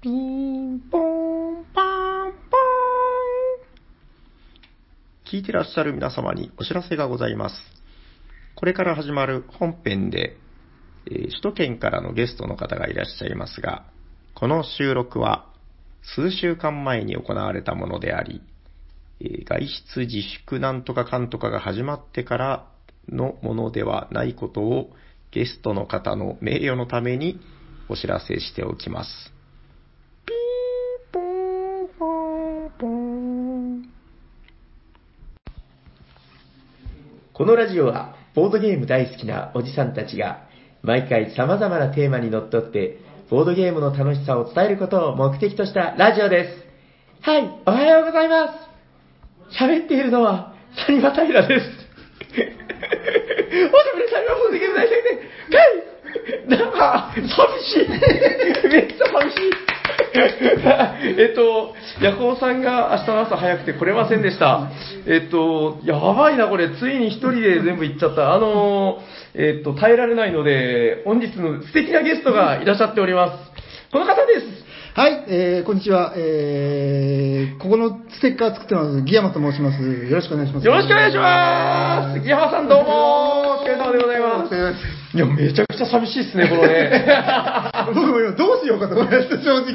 ピンポンパンポン聞いてらっしゃる皆様にお知らせがございます。これから始まる本編で、えー首都圏からのゲストの方がいらっしゃいますが、この収録は数週間前に行われたものであり、えー外出自粛なんとかかんとかが始まってからのものではないことをゲストの方の名誉のためにお知らせしておきます。ピーポンポンポンこのラジオは、ボードゲーム大好きなおじさんたちが、毎回様々なテーマにのっとって、ボードゲームの楽しさを伝えることを目的としたラジオです。はい、おはようございます。喋っているのは、サニバタイラです。おしゃべりサニバボードゲーム大好きで、かいなんか、寂しい。めっちゃ寂しい。えっと、ヤコウさんが明日の朝早くて来れませんでした。えっと、やばいな、これ。ついに一人で全部行っちゃった。あの、えっと、耐えられないので、本日の素敵なゲストがいらっしゃっております。この方です。はい、えー、こんにちは。えー、ここのステッカー作ってます、ギヤマと申します。よろしくお願いします。よろしくお願いします。杉山さんどうもお疲れ様でございます。いや、めちゃくちゃ寂しいっすね、このね。僕も今どうしようかと思いました、正直。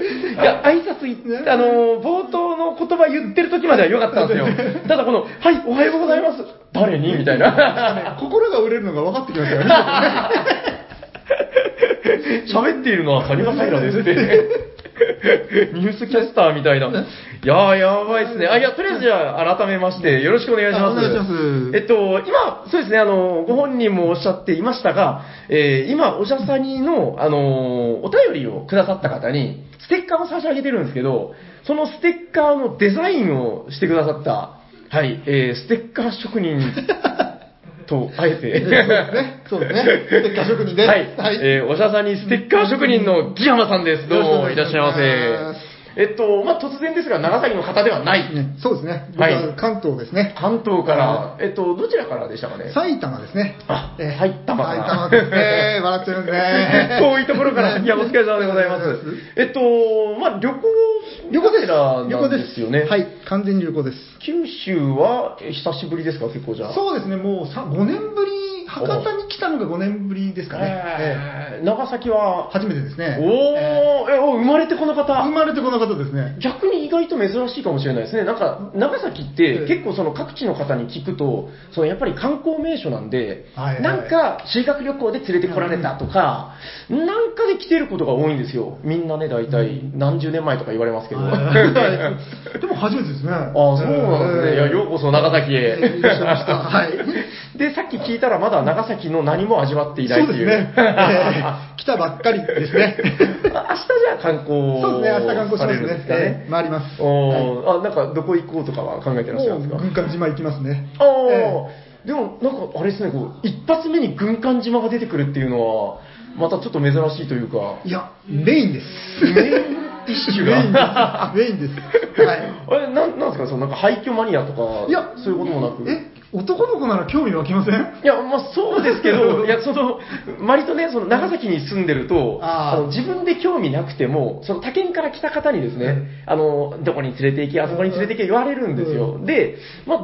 いや、挨拶いあの、冒頭の言葉言ってる時までは良かったんですよ。ただこの、はい、おはようございます。誰に？みたいな。心が折れるのが分かってきましたよね。喋っているのはカニバサイラですって。ニュースキャスターみたいな。いやー、やばいですね。あ、いや、とりあえずじゃあ、改めまして、よろしくお願いします。あお願いしますえっと、今、そうですね、あの、ご本人もおっしゃっていましたが、えー今、おしゃさにの、あのーお便りをくださった方に、ステッカーを差し上げてるんですけど、そのステッカーのデザインをしてくださった、はい、えーステッカー職人 と、あえて、そうですね。ステッカー職人です。はい。えーおしゃさんにステッカー職人のギヤマさんです。どうも、いらっしゃいませ。えっと、まあ、突然ですが、長崎の方ではない。ねそうですね。僕はいは関東ですね。関東から、えっと、どちらからでしたかね？埼玉ですね。あえー埼玉から埼玉ですね。笑っちゃいますね。遠いところから、いや、お疲れ様でございます。えっと、まあ、旅行、旅行です。旅行でですすよね。はい。完全に旅行です。九州は、え久しぶりですか、結構じゃあ。そうですね、もうさ5年ぶり、博多に来たのが5年ぶりですかね。ええー長崎は？え、初めてですね。おー、えお生まれてこの方。生まれてこの方ですね。逆に意外と珍しいかもしれないですね。なんか、長崎ってええ結構その各地の方に聞くと、そのやっぱり観光名所なんで、なんか修学旅行で連れてこられたとか、なんかで来てることが多いんですよ。みんなね、大体何十年前とか言われますけど。はい でも初めてですね。あああ、そうなんですね。いや、ようこそ長崎へ。ええいらっしゃいましたはいで、さっき聞いたらまだ長崎の何も味わっていないそうっていう。ですね。ええ来たばっかりですね。あ 明日じゃあ観光そうですね、明日観光しますね。す回ります。あ、なんかどこ行こうとかは考えてらっしゃるんですか？軍艦島行きますね。ああ、えでもなんかあれですね、こう、一発目に軍艦島が出てくるっていうのは、またちょっと珍しいというか、いや、メインです。メインディッシュメインが。です。メインです。はい。あれ、なんなんですか、そのなんか廃墟マニアとか、いや、そういうこともなく。え、男の子なら興味湧きません？いや、まあそうですけど、いや、その、割とね、その長崎に住んでると、あの自分で興味なくても、その他県から来た方にですね、あの、どこに連れて行け、あそこに連れて行け言われるんですよ。で、まあ、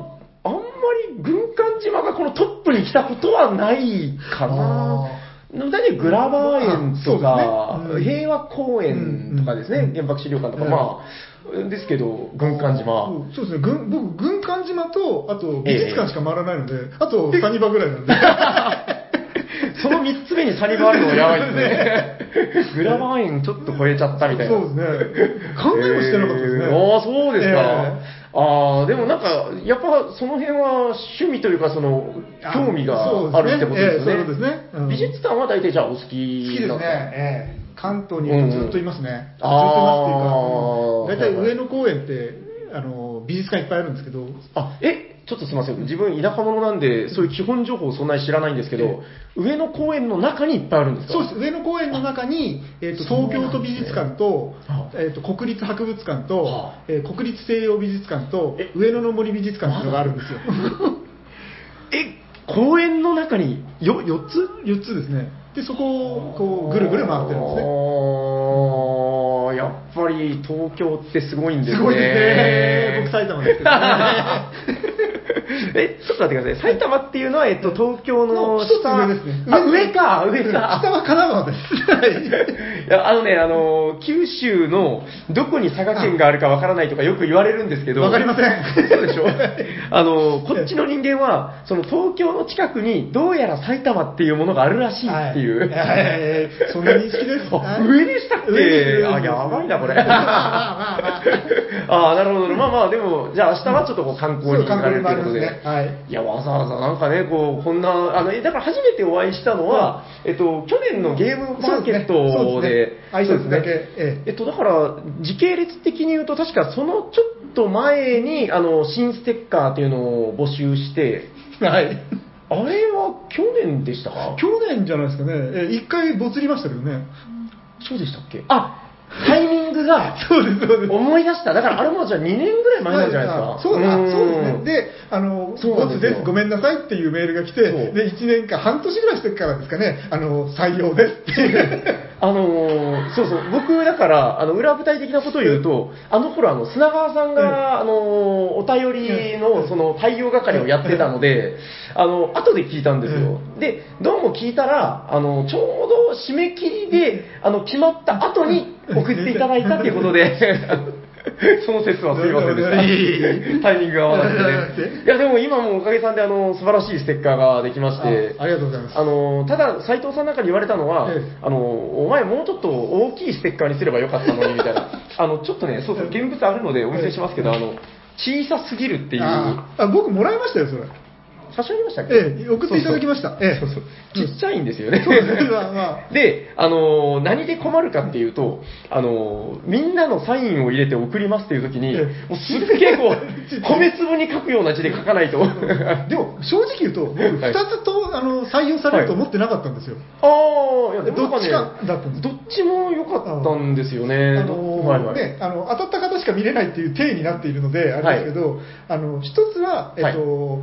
あんまり軍艦島がこのトップに来たことはないかな。大体グラバー園とか、ね。うん。平和公園とかですね、うん。原爆資料館とか、うん。まあ、ですけど、軍艦島。そうですね、軍僕、軍艦島と、あと美術館しか回らないので、あとサニバぐらいなんで。その3つ目にサニバあるのはやばいですね。グラバー園ちょっと超えちゃったみたいな。そうですね。考えもしてなかったですね。えーああ、そうですか。えああ、でもなんか、やっぱその辺は趣味というか、その、あ興味があるってことですよね。ええそうですねうん美術館は大体じゃあお好き好きですね。ええ関東にいるとずっといますね。ずっといますっていうか、大体上野公園って、あの、美術館いっぱいあるんですけど、あ、え、ちょっとすみません。自分田舎者なんで、そういう基本情報そんなに知らないんですけど、上野公園の中にいっぱいあるんですか？そうです。上野公園の中に、えっと東京都美術館とは、えっと国立博物館とは、えー国立西洋美術館とえ、上野の森美術館っていうのがあるんですよ。え、公園の中によ4つ？4つですね。で、そこをこうぐるぐる回ってるんですね。あやっぱり東京ってすごいんですね。すごいですね。僕埼玉ですけどね。え、ちょっと待ってください。埼玉っていうのは、えっと、東京の下。上ですね。あ、上か、上北か。は神奈川です。はいいや、あのね、あの、九州のどこに佐賀県があるかわからないとかよく言われるんですけど。わかりませんそうでしょ？あの、こっちの人間は、その東京の近くにどうやら埼玉っていうものがあるらしいっていう。はいはいそんな認識です。上でしたっけ？あ、やばいな、これ。まあまあ なるほど。まあまあ、でも、じゃあ明日はちょっとこう観光に行かれるということで。はいいや、わざわざなんかね、こう、こんな、あの、えだから初めてお会いしたのは、えっと、去年のゲームマーケットで、挨拶だけねえええっと、だから、時系列的に言うと、確かそのちょっと前に、あの、新ステッカーっていうのを募集して、はい。あれは去年でしたか？去年じゃないですかね。え一回ボツりましたけどね。そうでしたっけ？あ、タイミングが、そうです、そうです。思い出した。だからあれもじゃあ2年ぐらい前なんじゃないですか。そうそうですね。で、あの、ボツです、ごめんなさいっていうメールが来て、で、1年間、半年ぐらいしてからですかね、あの、採用ですっていう。あのーそうそう、僕だから、あの、裏舞台的なことを言うと、あの頃、あの、砂川さんが、あのーお便りの、その、対応係をやってたので、あの、後で聞いたんですよ。で、どうも聞いたら、あの、ちょうど締め切りで、あの、決まった後に送っていただいたっていうことで、その説はすいませんでした。タイミングが合わなくてね。いや、でも今もおかげさんで、あの、素晴らしいステッカーができまして、あありがとうございます。あのただ、斉藤さんなんかに言われたのは、ええあのお前、もうちょっと大きいステッカーにすればよかったのにみたいな、あのちょっとね、そうそう、現物あるのでお見せしますけど、あの小さすぎるっていう、ああ僕もらいましたよ、それ。差し上げましたっけ、ええ、送っていただきました。ええ。そうそう。ちっちゃいんですよね。そうで あの何で困るかっていうと、あのみんなのサインを入れて送りますっていう時に、ええ。もうすっげえこう、米粒に書くような字で書かないと。でも、正直言うと、僕、はい。2つと、あの採用されると思ってなかったんですよ。ああ、いや、でもどっちかだったんですどっちも良かったんですよね。あのはいはい。ね、あの当たった方しか見れないっていう体になっているので、あれですけど、あの一つは、えっと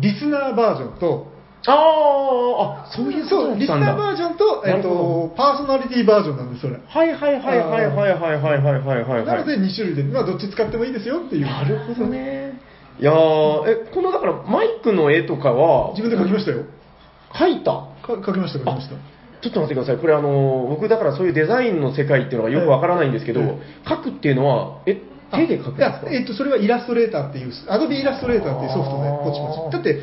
リスナーバージョンと、ああ、あ、そういうことそう。リスナーバージョンと、えっと、パーソナリティバージョンなんです、それ。はいはいはいはいはいはいはいはいはいはい。なので2種類で、まあ、どっち使ってもいいですよっていう。なるほどね。いやー、え、このだからマイクの絵とかは、自分で書きましたよ。描いた？か書きました、書きました。ちょっと待ってください。これあの、僕だからそういうデザインの世界っていうのがよくわからないんですけど、ええ描くっていうのは、え、手で描くんですか？いや、えっと、それはイラストレーターっていう、アドビイラストレーターっていうソフトで、ポチポチ。だって、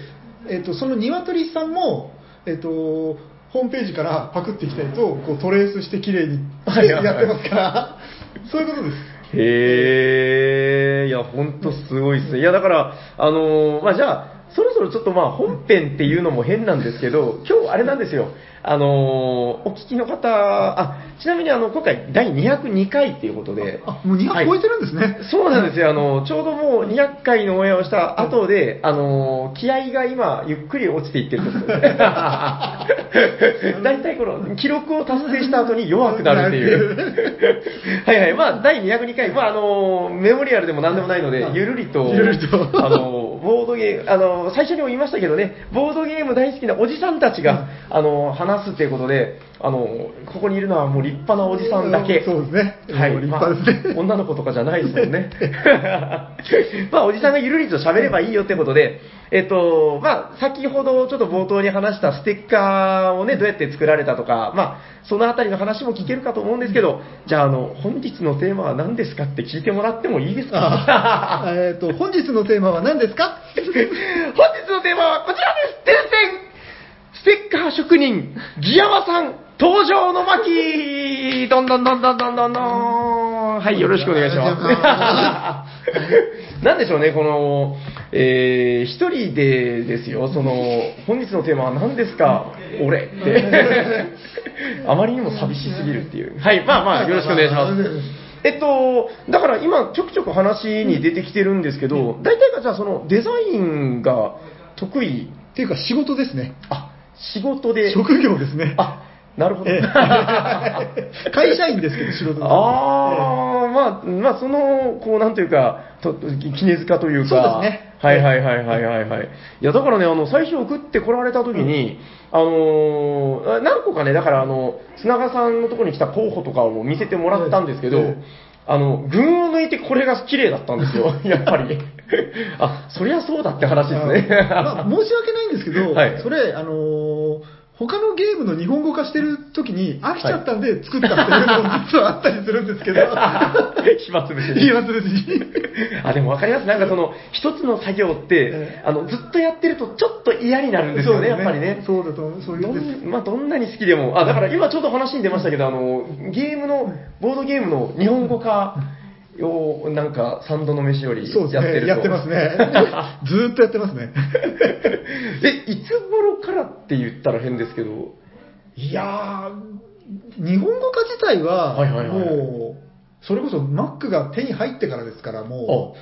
えっと、その鶏さんも、えっと、ホームページからパクってきたやつをこうトレースして綺麗にやってますから、そういうことです。へえ、いや、ほんとすごいっすね。いや、だから、あのーまあ、じゃあ、そろそろちょっとまあ、本編っていうのも変なんですけど、今日あれなんですよ。あのーお聞きの方、あ、ちなみにあの、今回第202回っていうことで、あ、もう200超えてるんですね。そうなんですよ。あの、ちょうどもう200回のオンエアをした後で、あの、気合が今、ゆっくり落ちていってるところです。大体この、記録を達成した後に弱くなるっていう。はいはい。まあ、第202回、まあ、あの、メモリアルでも何でもないので、ゆるりと、ゆるりとあの、ボードゲーム、あの、最初にも言いましたけどね、ボードゲーム大好きなおじさんたちが、あの、話すっていうことで、あの、ここにいるのはもう立派なおじさんだけ。そうですね。はい、立派ですね。まあ女の子とかじゃないですもんね。まあ、おじさんがゆるりと喋ればいいよってことで、えっと、まあ、先ほどちょっと冒頭に話したステッカーをね、どうやって作られたとか、まあ、そのあたりの話も聞けるかと思うんですけど、じゃあ、あの、本日のテーマは何ですかって聞いてもらってもいいですか？あえっと、本日のテーマは何ですか？本日のテーマはこちらです伝線ステッカー職人、ギヤマさん、登場の巻どんどんどんどんどんどんどんはい、よろしくお願いします。なんでしょうね、この、えー、一人でですよ、その、本日のテーマは何ですか？俺って。あまりにも寂しすぎるっていう。はい、まあまあ、よろしくお願いします。えっと、だから今、ちょくちょく話に出てきてるんですけど、大体がじゃあ、そのデザインが得意、っていうか仕事ですね。あ仕事で、職業ですね。あなるほど。ええ 会社員ですけど、仕事です。ああ、まあ、まあ、その、こう、なんというか、と、絹塚というか、そうですねはいはいはいはいはいはい。いや、だからね、あの、最初送ってこられた時に、あのー何個かね、だからあの、砂川さんのところに来た候補とかを見せてもらったんですけど、ええあの、群を抜いてこれが綺麗だったんですよ、やっぱり。あ、そりゃそうだって話ですね。あまあ、申し訳ないんですけど、はいそれ、あのー他のゲームの日本語化してる時に飽きちゃったんで作ったっていうのも実はあったりするんですけど、暇つぶしに。言います別に。あ、でも分かります。なんかその、一つの作業ってえ、あの、ずっとやってるとちょっと嫌になるんですよね、やっぱりね。そうだとそういどうんです。んまあ、どんなに好きでも、あ、だから今ちょうど話に出ましたけど、あの、ゲームの、ボードゲームの日本語化を、なんか、三度の飯よりやってると。やってますね。ずーっとやってますね。え、いつ頃からって言ったら変ですけど、いやー、日本語化自体は、はいはいはいもう、それこそ Mac が手に入ってからですから、も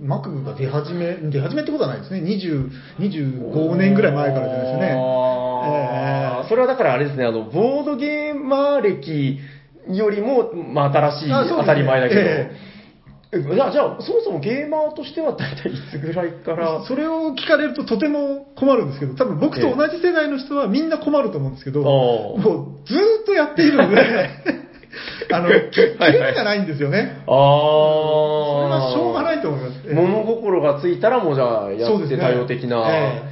う、Mac が出始め、出始めってことはないですね。20、25年ぐらい前からじゃないですかね。あーええそれはだからあれですね、あの、ボードゲーマー歴よりも、まあ、新しい、ね当たり前だけど、ええじゃあ、じゃあ、そもそもゲーマーとしては大体いつぐらいから、それを聞かれるととても困るんですけど、多分僕と同じ世代の人はみんな困ると思うんですけど、あーもうずーっとやっているので、あの、き切れ目がないんですよね。ああ。それはしょうがないと思います。ええ物心がついたらもうじゃあやってそうですねたよ的な。え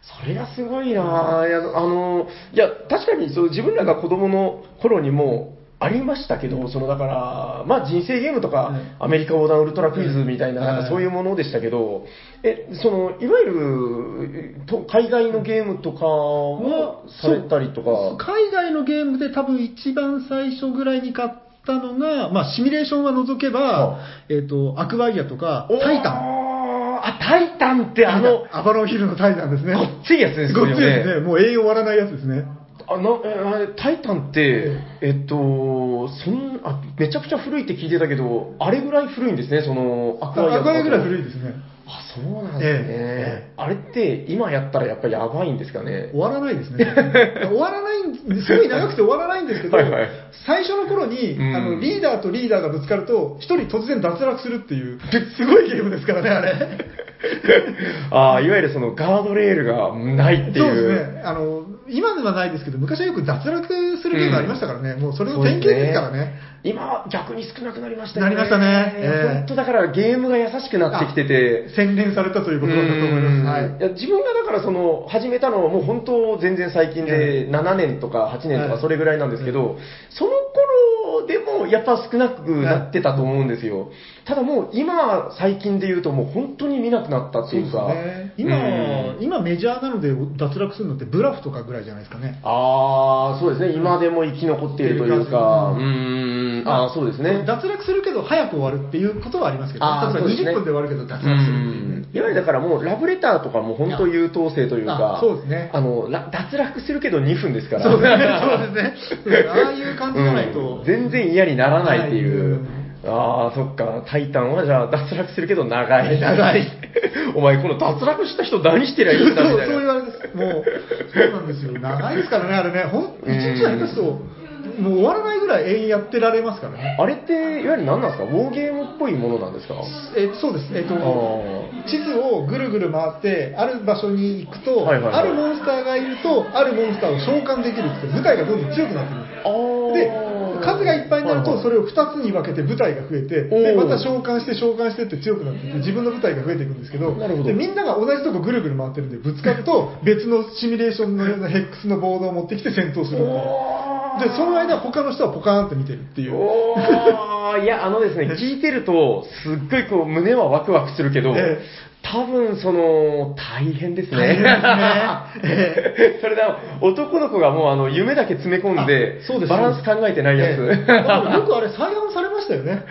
それがすごいなぁ。いや、あの、いや、確かにそう自分らが子供の頃にもありましたけど、そのだから、まあ人生ゲームとか、うんアメリカ横断ウルトラクイズみたいな、うんなんかそういうものでしたけど、え、その、いわゆる、と海外のゲームとかもされたりとか、海外のゲームで多分一番最初ぐらいに買ったのが、まあシミュレーションは除けばは、えっ、と、アクワイアとか、タイタン。ン。あ、タイタンってあの、アバロンヒルのタイタンですね。ごっついやつですよね。ごっついですね。もう永遠終わらないやつですね。あなえータイタンって、えっと、そんあ、めちゃくちゃ古いって聞いてたけど、あれぐらい古いんですね、その、アアクアイアクワイアぐらい古い。いですね。あ、そうなんですね。えあれって、今やったらやっぱりやばいんですかね？終わらないですね。終わらないん、すごい長くて終わらないんですけど、はいはい最初の頃に、うんあの、リーダーとリーダーがぶつかると、一人突然脱落するっていう、すごいゲームですからね、あれ。あいわゆるそのガードレールがないっていう。そうですね。あの、今ではないですけど、昔はよく脱落するゲームありましたからね。もうそれの典型ですからね。今は逆に少なくなりましたよね。なりましたねええ本当だからゲームが優しくなってきてて。洗練されたということだと思いうんます。はいい。や自分がだからその始めたのはもう本当全然最近で7年とか8年とはいかそれぐらいなんですけど、その頃でもやっぱ少なくなってたと思うんですよ。ただもう今最近で言うともう本当に見なくなったっていうか。ね、今、うん今メジャーなので脱落するのってブラフとかぐらいじゃないですかね。ああ、そうですね。今でも生き残っているというか、ううんああ、そうですね。脱落するけど早く終わるっていうことはありますけど、あー例えばそうですね20分で終わるけど脱落するっていうね。いわゆるだからもうラブレターとかも本当優等生というかあ、そうですねあの、ら脱落するけど2分ですから。そうですね。そうですね。ああいう感じじゃないと。うん全然嫌にならないっていう。はいああ、そっか。タイタンはじゃあ脱落するけど長い。長い。お前この脱落した人何してりゃいいんだみそうたいな。そう言われです。もう、そうなんですよ。長いですからね、あれね。ほん、一日下手すと、もう終わらないぐらい永遠やってられますからね。あれって、いわゆる何なんですか？ウォーゲームっぽいものなんですか？えそうです。えっ、と、あ地図をぐるぐる回って、ある場所に行くと、あるモンスターがいると、あるモンスターを召喚できるって、部隊がどんどん強くなってくる。で、数がいっぱいになると、それを2つに分けて部隊が増えて、でまた召喚して召喚してって強くなっていって、自分の部隊が増えていくんですけど、ど。でみんなが同じとこぐるぐる回ってるんで、ぶつかると、別のシミュレーションのようなヘックスのボードを持ってきて戦闘するで、その間、他の人はポカーンって見てるっていう。おー。いや、あのですね、聞いてると、すっごいこう、胸はワクワクするけど、え多分、その、大変ですね。大変ですね それで、男の子がもう、あの、夢だけ詰め込んであそうですバランス考えてないやつ。よくあれ、再販されましたよね。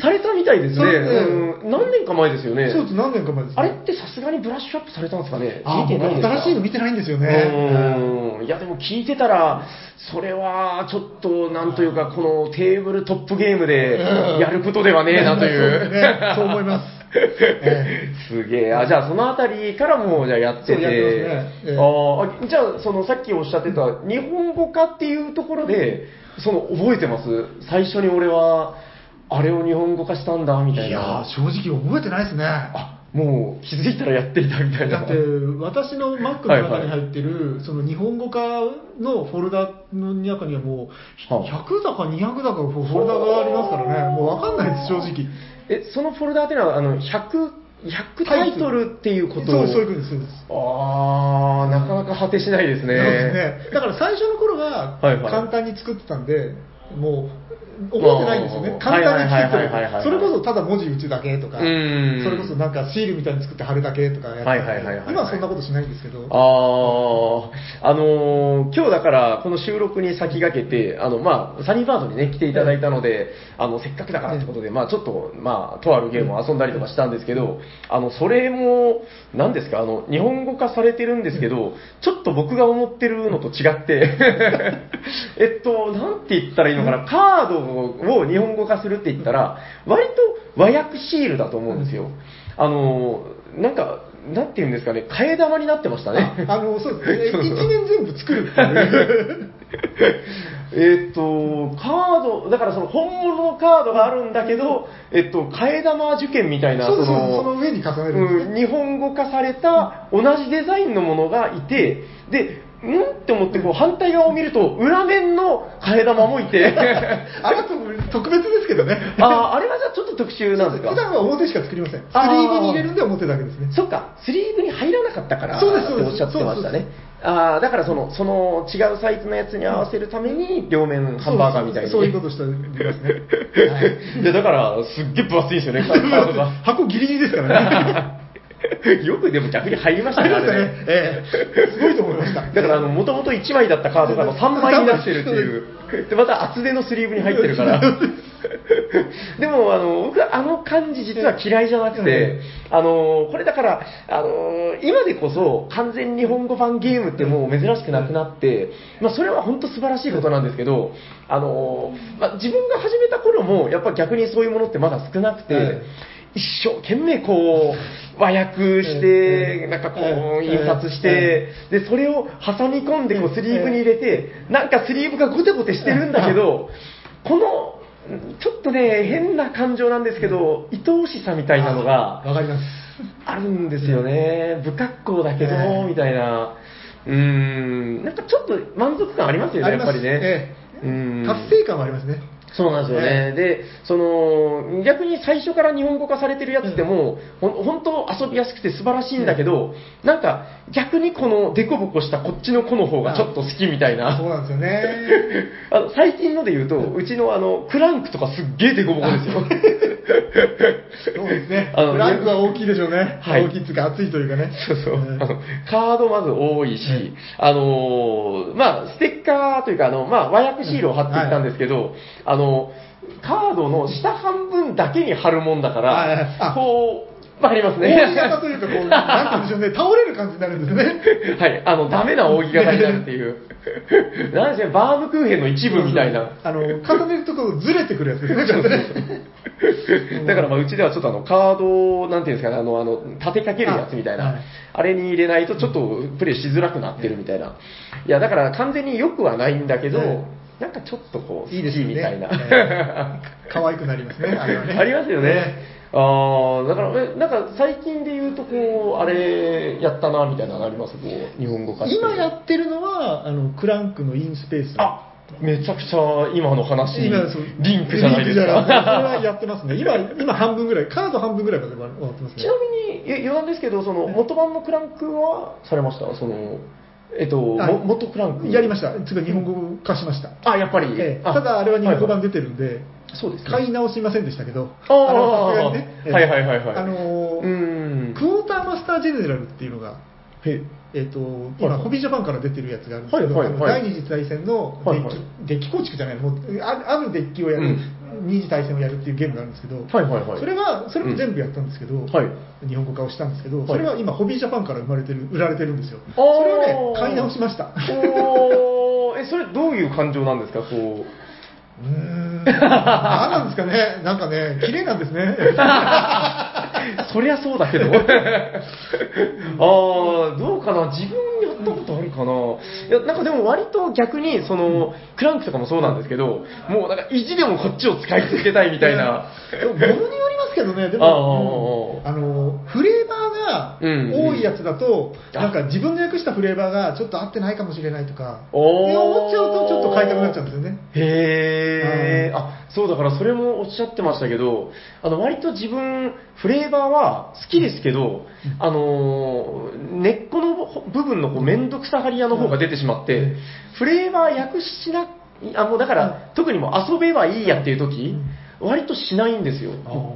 されたみたいですね。うん何年か前ですよね。そうです、何年か前です、ね。あれってさすがにブラッシュアップされたんですかねあ聞いてないですか？新しいの見てないんですよね。うーんいやでも聞いてたら、それはちょっとなんというか、このテーブルトップゲームでやることではねえなといそうそう思いますえ すげえ。あ、じゃあそのあたりからもじゃあやってて。ねえーあじゃあそのさっきおっしゃってた日本語化っていうところで、その覚えてます？最初に俺は、あれを日本語化したんだみたいいや。正直覚えてないですね。あ、もう気づいたらやっていたみたいな。だって、私の Mac の中に入ってる、その日本語化のフォルダの中にはもう、はあ100だか200だかフォルダがありますからね、もうわかんないです、正直。え、そのフォルダーっていうのは、あの、100、100タイトルっていうことそう、そういうことです、そうです。あー、なかなか果てしないですね。そうですね。だから最初の頃ははいはい簡単に作ってたんで、もう覚えてないんですよね。簡単に作って。それこそただ文字打つだけとか、それこそなんかシールみたいに作って貼るだけとかやって今はそんなことしないんですけど。ああ、あのー今日だから、この収録に先駆けて、あの、まあ、サニーバードにね、来ていただいたので、あの、せっかくだからってことで、まあ、ちょっと、まあ、とあるゲームを遊んだりとかしたんですけど、あの、それも、何ですか、あの、日本語化されてるんですけど、ちょっと僕が思ってるのと違って、えっと、なんて言ったらいいのかな、カードを日本語化するって言ったら、割と和訳シールだと思うんですよ。あの、なんか、なんて言うんですかね、替え玉になってましたね。あの、そうですね。一年全部作るっていう。えっと、カード、だからその本物のカードがあるんだけど、えっと、替え玉受験みたいな、そのの上に重ねるんですね。うん日本語化された同じデザインのものがいて、で、ん？って思ってこう反対側を見ると、裏面の替え玉もいて、あれは特別ですけどね。あーあれはじゃあちょっと特殊なんですか？普段は表しか作りません。スリあーーブに入れるんで表だけですね。そっか、スリーブに入らなかったからそうですそうですっておっしゃってましたね。ああ、だからその、その違うサイズのやつに合わせるために、両面ハンバーガーみたいに。そういうことしてますね。は いだから、すっげえ分厚いんですよね。箱ギリギリですからね。よくでも逆に入りましたね、あれね。ええすごいと思いました。だから、あの、もともと1枚だったカードがあの3枚になってるっていう。で、また厚手のスリーブに入ってるから。でも、あの、僕はあの感じ実は嫌いじゃなくて、あの、これだから、あの、今でこそ完全日本語版ゲームってもう珍しくなくなって、まあ、それは本当素晴らしいことなんですけど、あの、まあ、自分が始めた頃も、やっぱ逆にそういうものってまだ少なくて、え一生懸命こう、和訳して、なんかこう、ええ印刷して、で、それを挟み込んで、こう、スリーブに入れて、なんかスリーブがゴテゴテしてるんだけど、この、ちょっとね、変な感情なんですけど、愛おしさみたいなのがわかります。あるんですよね。不格好だけど、ええ。みたいな。うーん、なんかちょっと満足感ありますよね、やっぱりね。え。うん。達成感はありますね。そうなんですよね。で、その、逆に最初から日本語化されてるやつでも、ほん本当遊びやすくて素晴らしいんだけど、なんか逆にこのデコボコしたこっちの子の方がちょっと好きみたいな。そうなんですよね。あの最近ので言うと、うちのあの、クランクとかすっげえデコボコですよ。そうですね。あのフランクは大きいでしょうね。はい大きいっていうか厚いというかね。そうそう。んあのカードまず多いし、あのーまあ、ステッカーというか、あの、まあ、和訳シールを貼っていったんですけど、あの、カードの下半分だけに貼るもんだからあ、こう、わかりますね。大型というか、こう、なんて言うんでしょうね、倒れる感じになるんですね。はい、あの、ダメな扇形になるっていう。なんでしょうね、バームクーヘンの一部みたいな。あの、重ねるとこうずれてくるやつですね。だからまあうちではちょっとあのカードを、なんていうんですかね、あの、あの、立てかけるやつみたいな、あはいあれに入れないとちょっとプレイしづらくなってるみたいな。いや、だから完全に良くはないんだけど、えなんかちょっとこう、いいですよね好きみたいな。え 可愛くなりますね、あれはね。ありますよね。ああ、だから、えなんか最近で言うと、こう、あれやったな、みたいなのあります？こう、日本語化して。今やってるのは、あの、クランクのインスペース。あめちゃくちゃ今の話リンクじゃないですリンクじゃないそれはか。やってますね。今、今半分ぐらい、カード半分ぐらいまで終わってますね。ちなみに、え余談ですけど、その元版のクランクはされました？その、えっと、あも元クランク？やりました。つうか日本語化しました。あ、やっぱり？あえ。えただ、あれは日本語版で、出てるんで、そうですね。買い直しませんでしたけど、あー。のさすがにねええ。はいはいはいはい。あの。クォーターマスタージェネラルっていうのが、へえ。っと今、はい。ホビージャパンから出てるやつがあるんですけど、はいはいはい。あの第二次大戦のデッキ,、はいはい。デッキ構築じゃないもうああるデッキをやる、うん二次大戦をやるっていうゲームがあるんですけど、はいはいはい。それはそれも全部やったんですけど、はい日本語化をしたんですけど、はいそれは今、ホビージャパンから生まれてる売られてるんですよ。それをね、買い直しました。おーえ、それどういう感情なんですか？こう。うーん、何なんですかね、なんかね、綺麗なんですね。そりゃそうだけど。ああ、どうかな？自分やったことあるかな。いや、なんかでも割と逆に、その、クランクとかもそうなんですけど、もうなんか意地でもこっちを使い続けたいみたいな。でも物によりますけどね、でも、うん。あの、フレーが多いやつだと、あなんか自分の訳したフレーバーがちょっと合ってないかもしれないとか、思っちゃうとちょっと買いたくなっちゃうんですよね。へえ、うん。あ、そうだからそれもおっしゃってましたけど、あの、割と自分、フレーバーは好きですけど、あのー、根っこの部分のこうめんどくさがり屋の方が出てしまって、うん。フレーバー訳しな、あ、もうだから、特にもう遊べばいいやっていう時、割としないんですよ。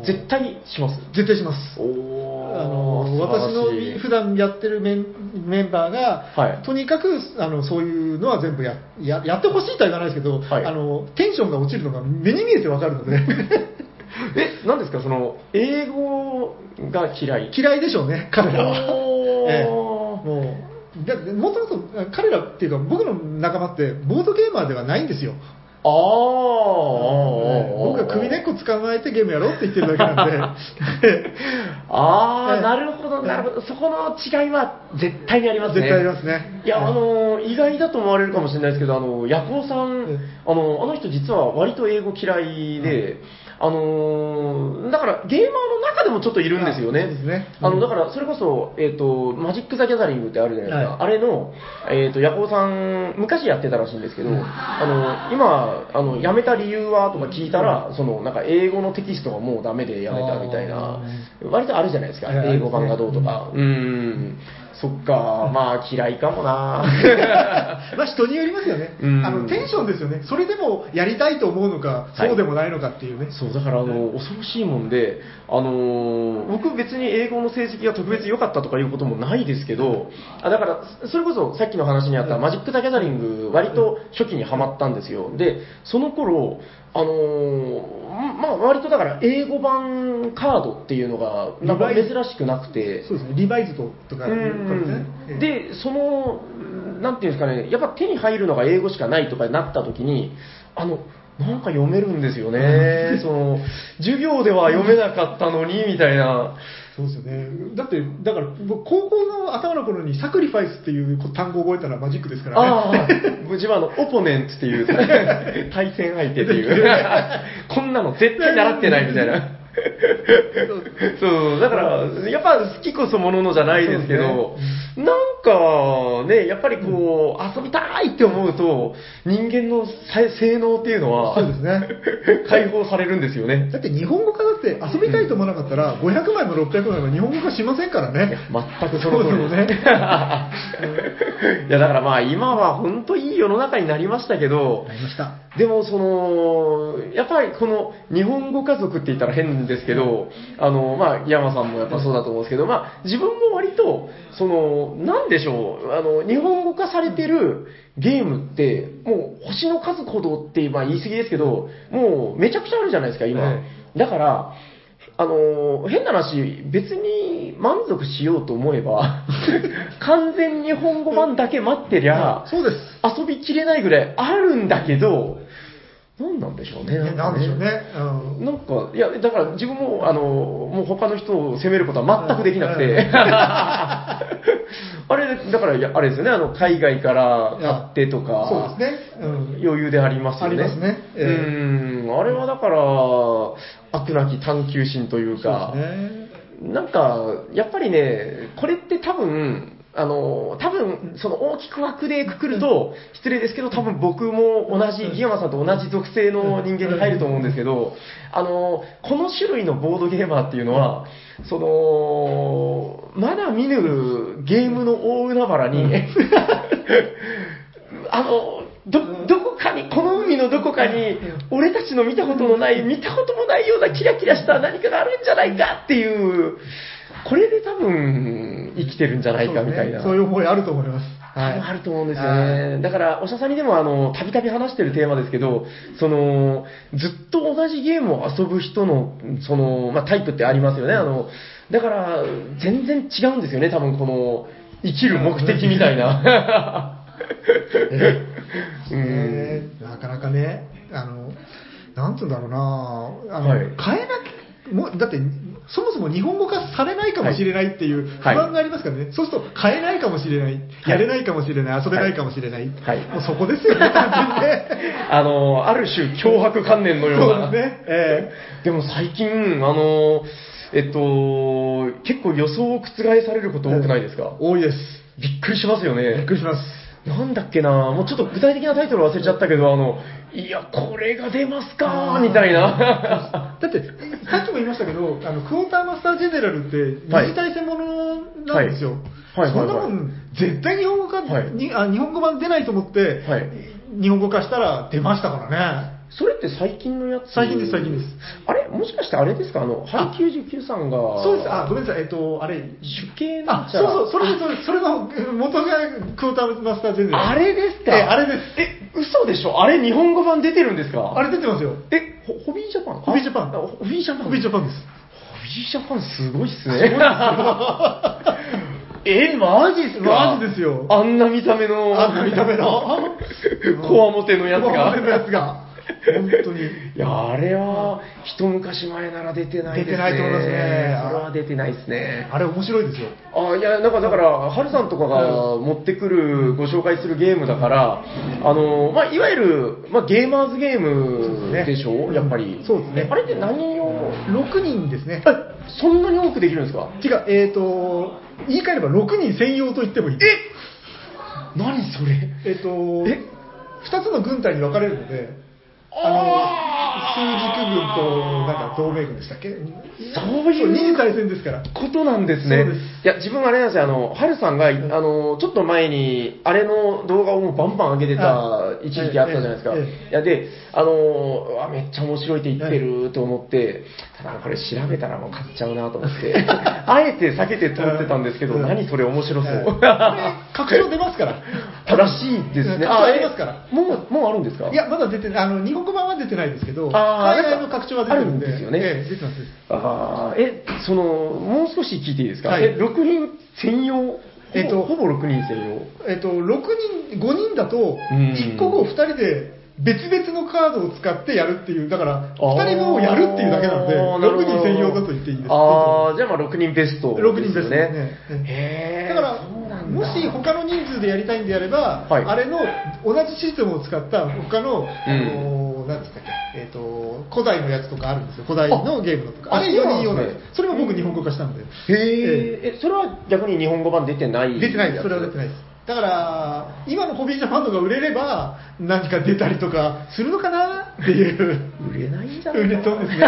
絶対します。絶対します。あの私の普段やってるメンメンバーが、はいとにかくあのそういうのは全部やややってほしいとは言わないですけど、はいあのテンションが落ちるのが目に見えてわかるので え、何ですか？その、英語が嫌い。嫌いでしょうね彼らは。えもうだもともと彼らっていうか僕の仲間ってボードゲーマーではないんですよ。ああ、僕が首根っこ捕まえてゲームやろうって言ってるだけなんで。ああ、ええ。なるほど、なるほど。そこの違いは絶対にありますね。絶対ありますね。いや、あの、意外だと思われるかもしれないですけど、あの、ヤコウさん、ええ。あの、あの人実は割と英語嫌いで、あの、だからゲーマーの中でもちょっといるんですよね。あの、うんだからそれこそ、えっ、と、マジック・ザ・ギャザリングってあるじゃないですか。はいあれの、えっ、と、ヤコウさん、昔やってたらしいんですけど、あの、今、あの、辞めた理由はとか聞いたら、その、なんか英語のテキストがもうダメで辞めたみたいな、割とあるじゃないですか。はい英語版がどうとか。うーん。そっか、まあ嫌いかもな。まあ人によりますよね、うん。あのテンションですよね、それでもやりたいと思うのか、はい。そうでもないのかっていうね、そう、だからあの、恐ろしいもんで、あのー僕別に英語の成績が特別良かったとかいうこともないですけど、あだから、それこそさっきの話にあったマジック・ザ・ギャザリング、割と初期にハマったんですよ。で、その頃、あのーまあ割とだから英語版カードっていうのが、なんか珍しくなくて、そうですね、リバイズドとか、で、その、なんていうんですかね、やっぱ手に入るのが英語しかないとかになった時に、あの、なんか読めるんですよね。その、授業では読めなかったのに、みたいな。そうですよね、だって、だから僕、高校の頭の頃にサクリファイスっていう単語を覚えたのはマジックですからね。ああ、自分はあの、オポネントっていう、対戦相手っていう、こんなの絶対習ってないみたいな。そう、だから、やっぱ好きこそもののじゃないですけど、なんかね、やっぱりこう、遊びたいって思うと、人間の才性能っていうのは、そうですね 解放されるんいね。だって日本語化だって遊びたいと思わなかったら、500枚も600枚も日本語化しませんからね。全くその通りですね。いや、だからまあ今は本当いい世の中になりましたけど、ありました。でも、その、やっぱりこの日本語家族って言ったら変ですけど、あの、まあ、山さんもやっぱそうだと思うんですけど、まあ、自分も割と、その、なんでしょう、あの、日本語化されてるゲームって、もう星の数ほどって、まあ言い過ぎですけど、もうめちゃくちゃあるじゃないですか、今。はいだから、あの、変な話、別に満足しようと思えば、完全日本語版だけ待ってりゃ、そうです。遊びきれないぐらいあるんだけど、なんなんでしょうね。ねなんでしょうね。うんなんか、いや、だから自分も、あの、もう他の人を責めることは全くできなくて、あれ、だから、あれですよね、あの、海外から買ってとか、そうですね。うん余裕でありますよね。ありますねええうん、あれはだから、悪なき探求心というか。なんか、やっぱりね、これって多分、あの、多分、その大きく枠でくくると、失礼ですけど、多分僕も同じ、ギヤマさんと同じ属性の人間に入ると思うんですけど、あの、この種類のボードゲーマーっていうのは、その、まだ見ぬゲームの大海原に、あの、ど、どこかに、この海のどこかに、俺たちの見たことのない、見たこともないようなキラキラした何かがあるんじゃないかっていう、これで多分、生きてるんじゃないかみたいな。そう,、いう思いあると思います。多分あると思うんですよはね。だから、おしゃさんにでも、あの、たびたび話してるテーマですけど、その、ずっと同じゲームを遊ぶ人の、その、まあ、タイプってありますよね。あの、だから、全然違うんですよね、多分この、生きる目的みたいな。うんねなかなかね、あの、なんつうんだろうな、あの、はい変えなもうだって、そもそも日本語化されないかもしれないっていう不はい。安がありますからね、そうすると買えないかもしれない、やれないかもしれない、遊べないかもしれない、はい。もうそこですよね、単純にね。あの、ある種脅迫観念のような。そうですね。えでも最近、あの、えっと、結構予想を覆されること多くないですか、多いです。びっくりしますよね。びっくりします。なんだっけな、もうちょっと具体的なタイトル忘れちゃったけど、あの、いや、これが出ますかみたいな。だって、さっきも言いましたけど、あのクォーターマスタージェネラルって、はい二次大戦ものなんですよ。はいはいはいはいそんなもん、絶対日本語化、はいにあ日本語版出ないと思って、はい日本語化したら出ましたからね。それって最近のやつ？最近です最近です。あれ？もしかしてあれですか？あの、ハイ99さんが。そうです。あ、ごめんなさい。えっと、あれ、主刑なんあ、そうそう、それ、それ、それの元がクォーターマスタージェネラル。あれですか？えあれです。え、嘘でしょ？あれ日本語版出てるんですか？あれ出てますよ。え、ホホビージャパン？ホビージャパンあホビージャパンホビージャパンです。ホビージャパンすごいっすね。え、マジっすか？マジですよあんな見た目の。あんな見た目の こわもてのやつが。こわもてのやつが。本当に。いや、あれは、一昔前なら出てないですね。出てないと思いますねそれは出てないですね。あれ面白いですよ。あいや、なんかだから、ハルさんとかが持ってくる、ご紹介するゲームだから、あの、まあ、いわゆる、まあ、ゲーマーズゲームでしょ、やっぱり。そうですねあれって何を、6人ですね。え、そんなに多くできるんですか？違う、えっ、と、言い換えれば6人専用と言ってもいい。え？何それ？えっ、と、え？2つの軍隊に分かれるので、あの、数軸軍と、なんか同盟軍でしたっけ？そういう二次大戦ですから。ことなんですね。そうですいや、自分あれなんですよ、あの、ハルさんが、あの、ちょっと前に、あれの動画をもうバンバン上げてたは一時期あったじゃないですか。いや、で、あの、うわめっちゃ面白いって言ってると思って、ただこれ調べたらもう買っちゃうなと思って、あえて避けて通ってたんですけど、うん何それ面白そう。拡張出ますから。らしいですね。ありますから。えもう、もうあるんですか？いや、まだ出てない、あの、日本語版は出てないですけど、海外の拡張は出てるんで、あるんですよねええ出てます。あーえ、その、もう少し聞いていいですか、はいえ、6人専用？えっとほぼ6人専用。えっと、6人、5人だと、うん1個を2人で別々のカードを使ってやるっていう、だから、あー2人分をやるっていうだけなんで、あーなるほど6人専用だと言っていいです。ああ、じゃあまあ6人ベストね。6人ベストですねへえ。だからもし他の人数でやりたいんであれば、はいあれの同じシステムを使った他の、あうんの何でしたっけ、えっ、と、古代のやつとかあるんですよ。古代のゲームのとか。ああれ4人用そうなんでなん。それも僕日本語化したんで。へえ。え、それは逆に日本語版出てない出てないです。それは出てないです。だから、今のホビージャパンのが売れれば、何か出たりとかするのかな？っていう。売れないんじゃない売れかそうですね。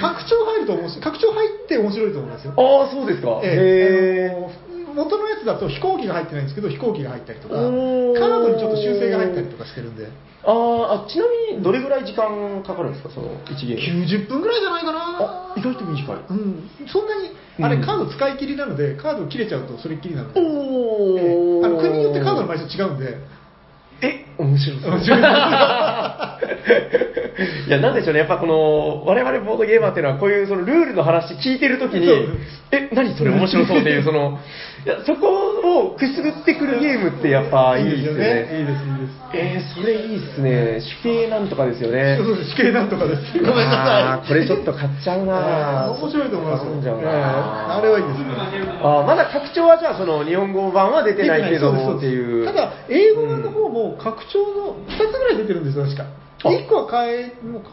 拡張入ると面白い。拡張入って面白いと思いますよ。ああ、そうですか。ええへあの元のやつだと飛行機が入ってないんですけど、飛行機が入ったりとか、カおーードにちょっと修正が入ったりとかしてるんで、あーあ、ちなみにどれぐらい時間かかるんですか、その1ゲーム。90分ぐらいじゃないかあ、な。意外と短い。うん、そんなに、あれ、うんカード使い切りなので、カード切れちゃうとそれっきりなので、おえーえ。あの国によってカードの枚数違うんで、え、面白そう。面白い いや、なんでしょうね、やっぱこの、我々ボードゲーマーっていうのは、こういうそのルールの話聞いてるときにえ、何それ面白そうっていう、その、いやそこをくすぐってくるゲームってやっぱいいですよね。いいです、いいです。えー、それいいっすね。主刑なんとかですよね。そうそう、死刑なんとかです。ごめんなさい。これちょっと買っちゃうなええ面白いと思いますよ。あれはいいですね。あーまだ拡張はじゃあその日本語版は出てないけどっていう。ただ、英語版の方も拡張の2つぐらい出てるんですよ、確か。あ1個は買え、もうか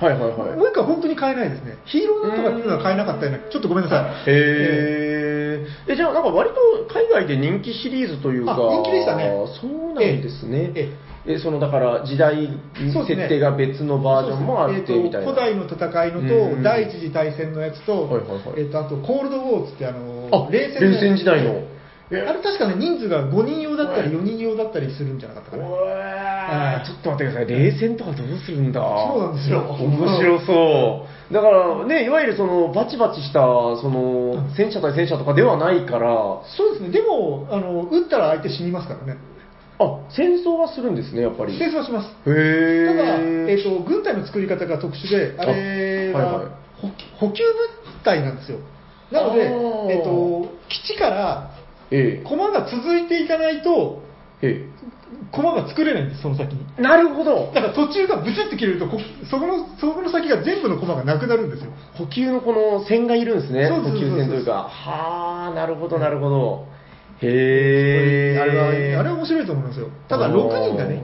はいはいはい。もう1個は本当に買えないですね。ヒーローなんとかっていうのは買えなかったような、ちょっとごめんなさい。へーえ、じゃあなんか割と海外で人気シリーズというか、あ人気でしたねそうなんですね。ええそのだから時代設定が別のバージョンもあってみたいな。えーと古代の戦いのと、うん第一次大戦のやつと、はいはいはいえーとあとコールドウォーズってあの冷戦時代のあれ確かね、人数が5人用だったり4人用だったりするんじゃなかったかな。ちょっと待ってください、冷戦とかどうするんだ？そうなんですよ。面白そう。だからね、いわゆるそのバチバチしたその戦車対戦車とかではないから、そうですね、でも、あの撃ったら相手死にますからね。あ、戦争はするんですね、やっぱり。戦争はします。ただ、えー、と軍隊の作り方が特殊で、あれはいはい。補補給部隊なんですよ。なので、えー、と基地からええ駒が続いていかないと、ええ駒が作れないんです、その先に。なるほど。だから途中がブチって切れると、こそこの、そこの先が全部の駒がなくなるんですよ。補給のこの線がいるんですね。そうそうそうそう補給線というか。はあ、なるほど、なるほど。へえ。あれは、あれは面白いと思いますよ。ただ、6人がね、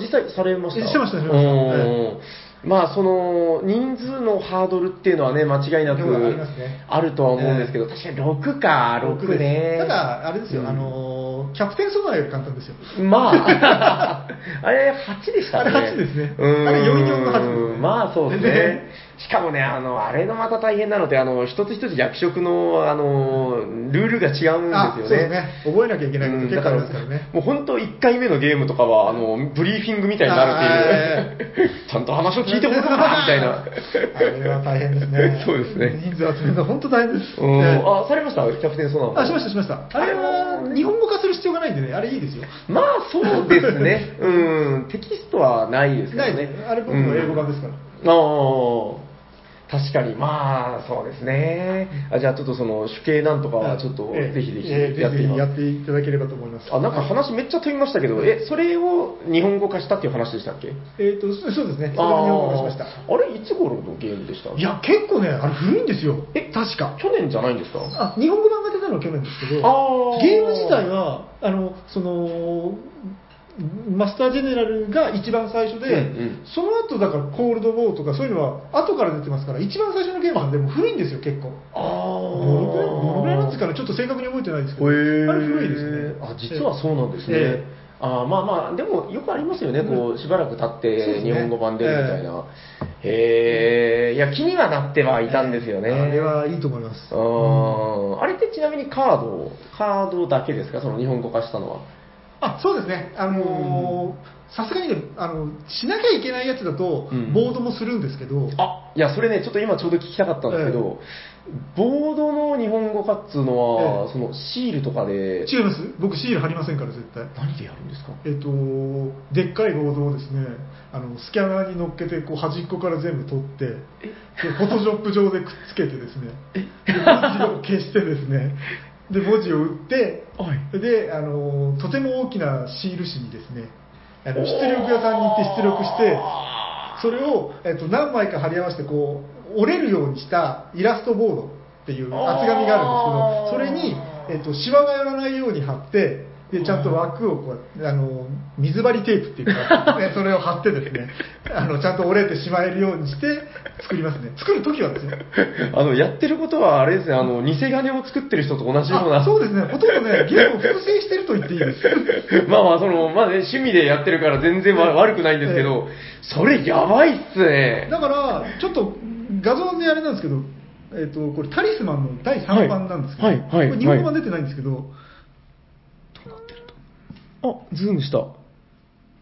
実際されました？してましたしてましたまあ、その、人数のハードルっていうのはね、間違いなくあるとは思うんですけど、確かに6か、6ですね。ただ、あれですよ、うんあのー、キャプテンソナーより簡単ですよ。まあ、あれ8でしたね。あれ8ですねうんあれ44の8ですねまあそうですね。しかもね、あの、あれのまた大変なので、あの、一つ一つ役職の、あの、ルールが違うんあ、ですよね。そうですね。覚えなきゃいけないこと結構ありますからね。もう本当1回目のゲームとかは、あの、ブリーフィングみたいになるっていう。ちゃんと話を聞いてもらおうかな、みたいな。あれは大変ですね。そうですね人数集めるの本当大変です。うあ、されました？キャプテンソナーあ、しました、しました。あれは、日本語化する必要がないんでね、あれいいですよ。まあそうですね。うん。テキストはないですからねない。あれ僕の英語版ですから。ああ、確かに、まあ、そうですね。あじゃあ、ちょっとその、主形なんとかは、ちょっと、ええぜひぜひええやってやっていただければと思います。あ、なんか話めっちゃ飛びましたけど、え、それを日本語化したっていう話でしたっけ？えっと、そそうですね。それを日本語化しました。あれ、いつ頃のゲームでした？いや、結構ね、あれ古いんですよ。え確か。去年じゃないんですか？あ、日本語版が出たのは去年ですけど、ゲーム自体は、あの、その、マスタージェネラルが一番最初で、うんうんその後だからコールドウォーとかそういうのは後から出てますから、一番最初のゲームなんでもう古いんですよ、結構。あどのくらい、どのくらいなんですかね、ちょっと正確に覚えてないですけど、あれ古いですね。あ、実はそうなんですね。えあーまあまあ、でもよくありますよね、こうしばらく経って日本語版出るみたいな。へえ、いや、気にはなってはいたんですよね。あれはいいと思います。あーあれってちなみにカード、カードだけですか、その日本語化したのは。あそうですね、あのーさすがにねあの、しなきゃいけないやつだとうん、ボードもするんですけど、あいや、それね、ちょっと今ちょうど聞きたかったんですけど、ボードの日本語化っつうのは、ええ。そのシールとかで、違います。僕、シール貼りませんから、絶対。何でやるんですか？えっと、でっかいボードをですね、あのスキャナーに乗っけて、こう端っこから全部取って、でフォトショップ上でくっつけてですね、で文字を消してですね、で文字を打って、はい。であの、とても大きなシール紙にですね、あの出力屋さんに行って出力して、それを、えっと、何枚か貼り合わせてこう折れるようにしたイラストボードっていう厚紙があるんですけど、それに、えっと、シワが寄らないように貼って、でちゃんと枠をこうあの水張りテープっていうか、ね、それを貼ってですねあのちゃんと折れてしまえるようにして作りますね。作るときはですね。あの、やってることはあれですね、あの、偽金を作ってる人と同じような。あそうですね。ほとんどねゲームを複製してると言っていいです。まあまあ、その、まあね、趣味でやってるから全然わ悪くないんですけど、それやばいっすね。だから、ちょっと画像であれなんですけど、えっとこれ、タリスマンの第3版なんですけど、はいはいはいこれ日本語版出てないんですけど、あ、ズームした。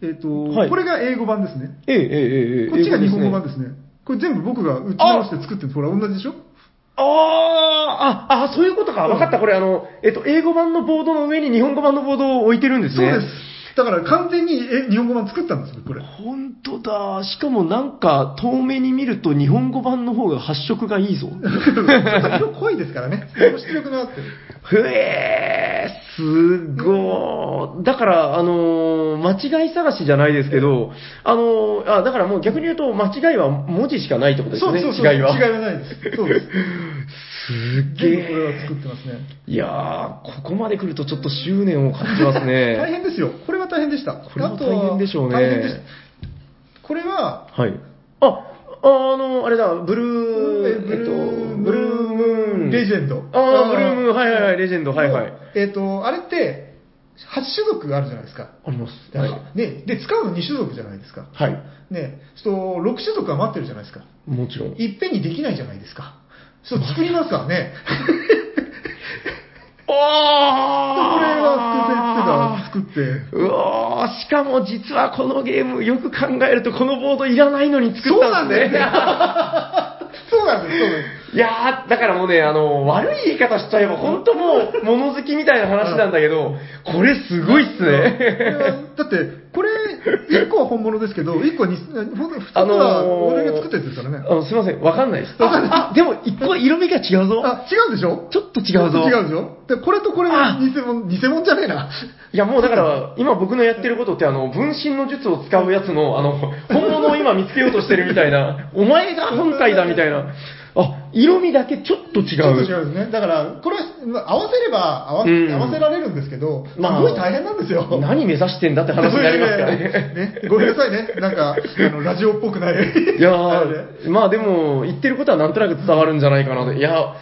えっとはいこれが英語版ですね、ええええええこっちが日本語版英ですね、これ全部僕が打ち直して作ってるほら、同じでしょ？あーあ、あ、そういうことか。分かった。これあの、えっと、英語版のボードの上に日本語版のボードを置いてるんですね。そうです。だから完全にえ日本語版作ったんですよ、これ。本当だ。しかもなんか、遠目に見ると日本語版の方が発色がいいぞ。色濃いですからね、出力があって。ふえー、すごー。だから、あのー間違い探しじゃないですけど、あのーあ、だからもう逆に言うと、間違いは文字しかないってことですね、そうそうそう、違いは。違いはないです。そうです。すげ全部これはー。作ってますね。いやー、ここまで来るとちょっと執念を感じますね。大変ですよ。これは大変でした。これは大変でしょうね。これは、はい。あ、あの、あれだ、ブルー、えブルーブルームーン。レジェンドああ、ブルームーン、はいはいはい、レジェンド、はいはい。えっ、と、あれって、8種族があるじゃないですか。あります。で,、はい。ね、で使うの2種族じゃないですか。はい。ね、そう6種族は待ってるじゃないですか。もちろん。いっぺんにできないじゃないですか。そう作りますからね。これは作って、作って。うわーしかも実はこのゲームよく考えるとこのボードいらないのに作ったんですね。そうなんです、そうなんです。いやー、だからもうね、あの、悪い言い方しちゃえば、本当もう、物好きみたいな話なんだけど、これすごいっすね。だって、これ、1個は本物ですけど、1個は普通はー俺が作ったやつですからね。あの、すいません、わかんないです。あ、あでも一個色味が違うぞ。あ、違うでしょ？ちょっと違うぞ違うでしょ？で、これとこれはあ偽物、偽物じゃねえな。いや、もうだから、今僕のやってることって、あの、分身の術を使うやつの、あの、本物を今見つけようとしてるみたいな、お前が本体だみたいな。あ、色味だけちょっと違う。ちょっと違うんですね。だから、これ合わせれば合わ,、うん合わせられるんですけど、まあすごい大変なんですよ。何目指してんだって話になりますからね。ね、ごめんなさいね。なんか、あの、ラジオっぽくない。いやまあでも、言ってることはなんとなく伝わるんじゃないかなと。いや、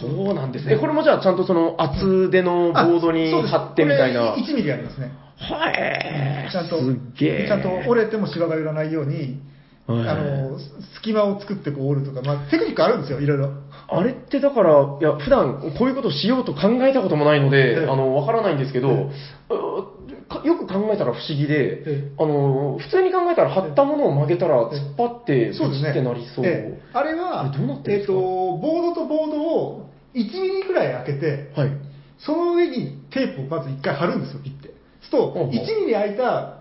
そうなんですね。これもじゃあちゃんとその厚手のボードに貼ってみたいな。これ1ミリありますね。はい。ちゃんと、すっげえ。ちゃんと折れてもシワが寄らないように、あはいの、隙間を作ってこう折るとか、まあ、テクニックあるんですよ、いろいろ。あれってだから、いや、普段こういうことをしようと考えたこともないので、ええあの、わからないんですけど、よく考えたら不思議で、えあの、普通に考えたら貼ったものを曲げたらええ突っ張って、そうですね。ってなりそう。ええあれは、あれどうなってえっ、と、ボードとボードを1ミリぐらい開けて、はい。その上にテープをまず1回貼るんですよ、ピッて。すると、ほうほう1ミリ開いた、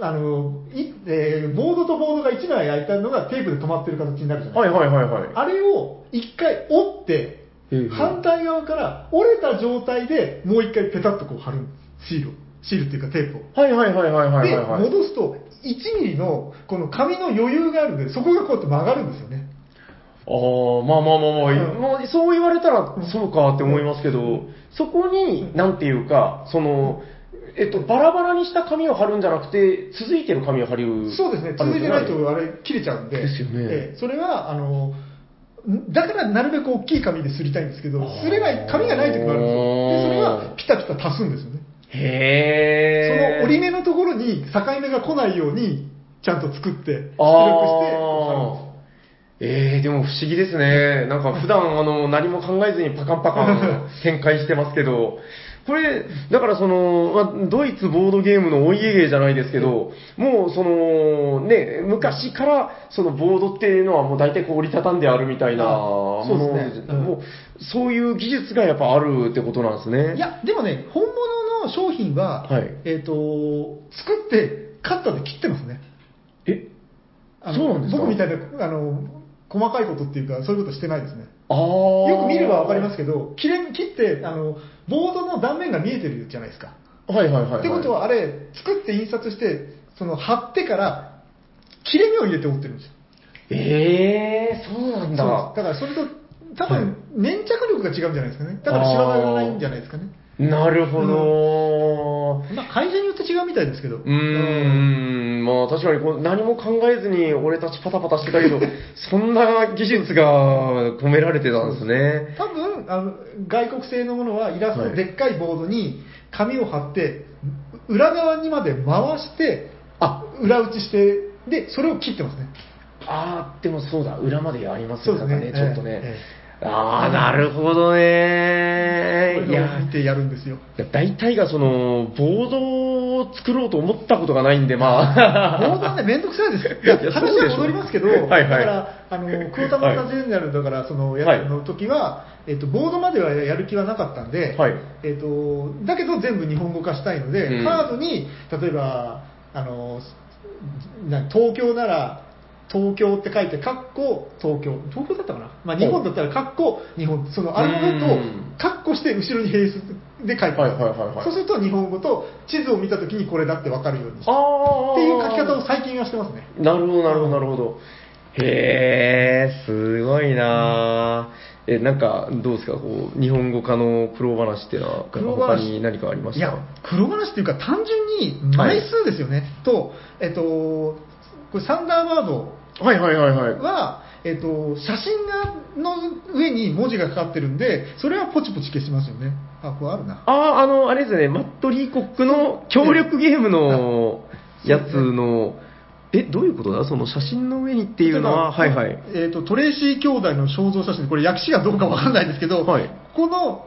あの、いえーボードとボードが1枚開いたのがテープで止まってる形になるじゃないですか。はいはいはいはい。あれを1回折って、ええ反対側から折れた状態でもう1回ペタッとこう貼るシールを。シールっていうかテープを。はいはいはいはいはいで、はいはい。戻すと、1ミリのこの紙の余裕があるんで、そこがこうやって曲がるんですよね。ああ、まあまあまあまあ、うんまあそう言われたらそうかって思いますけど、そこに、なんていうか、その、えっと、バラバラにした紙を貼るんじゃなくて、続いてる紙を貼る。そうですね、続いてないとあれ切れちゃうんで。ですよねええそれは、あの、んだからなるべく大きい紙ですりたいんですけど、すれない、紙がない時もあるんですよ。で、それはピタピタ足すんですよね。へえ。その折り目のところに境目が来ないように、ちゃんと作って、出力して、るんで。ええでも不思議ですね。なんか普段あの何も考えずにパカンパカン 展開してますけど、これ、だからその、まあ、ドイツボードゲームのお家芸じゃないですけど、もうその、ね、昔からそのボードっていうのはもう大体こう折りたたんであるみたいなそうのですねうんもうそういう技術がやっぱあるってことなんですね。いや、でもね、本物の商品は、はいえっ、と、作って、カッターで切ってますね。え？そうなんですか？僕みたいな、あの、細かいことっていうか、そういうことしてないですね。ああ。よく見ればわかりますけど、切れ切って、あの、ボードの断面が見えてるじゃないですか。はいはいはい、はい。ってことは、あれ、作って印刷して、その、貼ってから、切れ目を入れて折ってるんですよ。ええそうなんだ。だから、それと、多はい分、粘着力が違うんじゃないですかね。だから、シワが寄らないんじゃないですかね。なるほど。まあ、会社によって違うみたいですけど。うーん、まあ確かにこう何も考えずに俺たちパタパタしてたけど、そんな技術が込められてたんですね。多分あの外国製のものはイラスト、はい。でっかいボードに紙を貼って裏側にまで回してあ。裏打ちしてでそれを切ってますね。あー、でもそうだ、裏までやりますよそうですね。ね、ちょっとね。えああ、なるほどね。いや、見てやるんですよ。いや大体がその、ボードを作ろうと思ったことがないんで、まあ。ボードはね、めんどくさいです。いやいや話は戻りますけど、はいはい。だから、あの、クオタマタジェネラルだから、その、やつの時は、えっと、ボードまではやる気はなかったんで、はい。えっと、だけど全部日本語化したいので、うん。カードに、例えば、あの、な東京なら、東京って書いて、カッコ東京。東京だったかな？まあ日本だったらカッコ日本。そのアルファベットをうんカッコして後ろに並数で書いてます。はいはいはいはいそうすると日本語と地図を見た時にこれだってわかるようにして。っていう書き方を最近はしてますね。なるほど、なるほど、なるほど。へえ、すごいなぁえ、なんか、どうですか、こう、日本語化の苦労話っていうのは、他に何かありましたいや、黒話っていうか単純に枚数ですよね。と、えっと、これサンダーバードはいはいはいはい。は、えっと、写真がの上に文字がかかってるんで、それはポチポチ消しますよね。あ、これあるな。ああ、あの、あれですね、マット・リーコックの協力ゲームのやつの、え、どういうことだ？その写真の上にっていうのは、はいはい。えっと、トレイシー兄弟の肖像写真で、これ訳詞がどうかわかんないですけど、はいこの、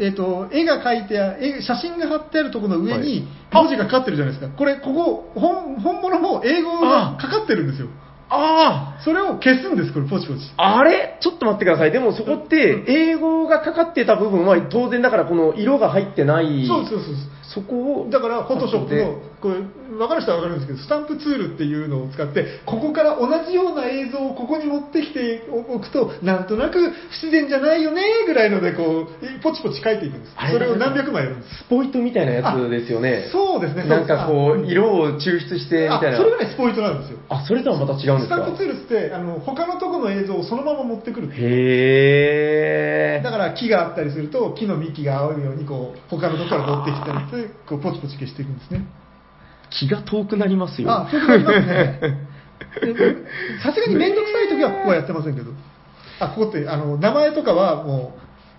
えっと、絵が描いてあ絵写真が貼ってあるところの上はいに文字がかかってるじゃないですか。これ、ここ、本本物も英語がかかってるんですよ。あそれを消すんです、これ、ポチポチ。ああれ？ちょっと待ってください。でもそこって、英語がかかってた部分は当然だからこの色が入ってない。そうそうそう。そこを。だから、フォトショップの、これ、分かる人は分かるんですけど、スタンプツールっていうのを使って、ここから同じような映像をここに持ってきておくと、なんとなく不自然じゃないよねぐらいので、こう、ポチポチ書いていくんですあ。れそれを何百枚やるんです。スポイトみたいなやつですよね。そうですね。なんかこう、そうです色を抽出してみあたいな。それがね、スポイトなんですよ。あ、それとはまた違うんですか？スタンプツールって、あの、他のとこの映像をそのまま持ってくる。へー。だから木があったりすると、木の幹が合うように、こう、他のとこから持ってきたりして、こう、ポチポチ消していくんですね。気が遠くなりますよ。あ、そうなりますね。でさすがに面倒くさい時はここはやってませんけど。あ、ここって、あの、名前とかはも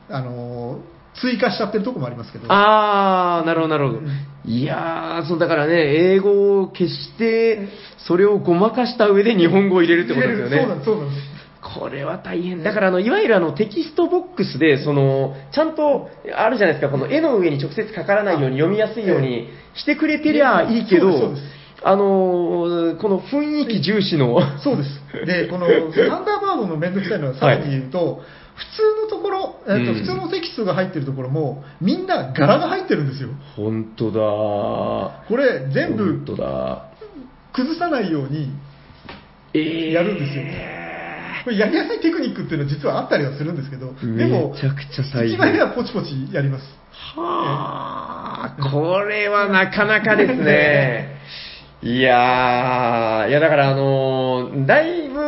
う、あの、追加しちゃってるとこもありますけど。あー、なるほど、なるほどうん。いやー、そう、だからね、英語を消して、それをごまかした上で日本語を入れるってことですよね。そうなんそうなんです。これは大変。だから、あの、いわゆるあの、テキストボックスで、その、ちゃんと、あるじゃないですか、この絵の上に直接かからないように読みやすいようにしてくれてりゃいいけどあのー、この雰囲気重視の、そうです。で、このサンダーバードの面倒くさいのは、さらに言うと、普通のところ、えっとうん普通のテキストが入ってるところも、みんな柄が入ってるんですよ。本当だこれ、全部だ。崩さないようにえーやるんですよ。これやりやすいテクニックっていうのは実はあったりはするんですけど、でも、めちゃくちゃ一番目はポチポチやります。はあ、これはなかなかですね。いやー、いやだからあのーだいぶ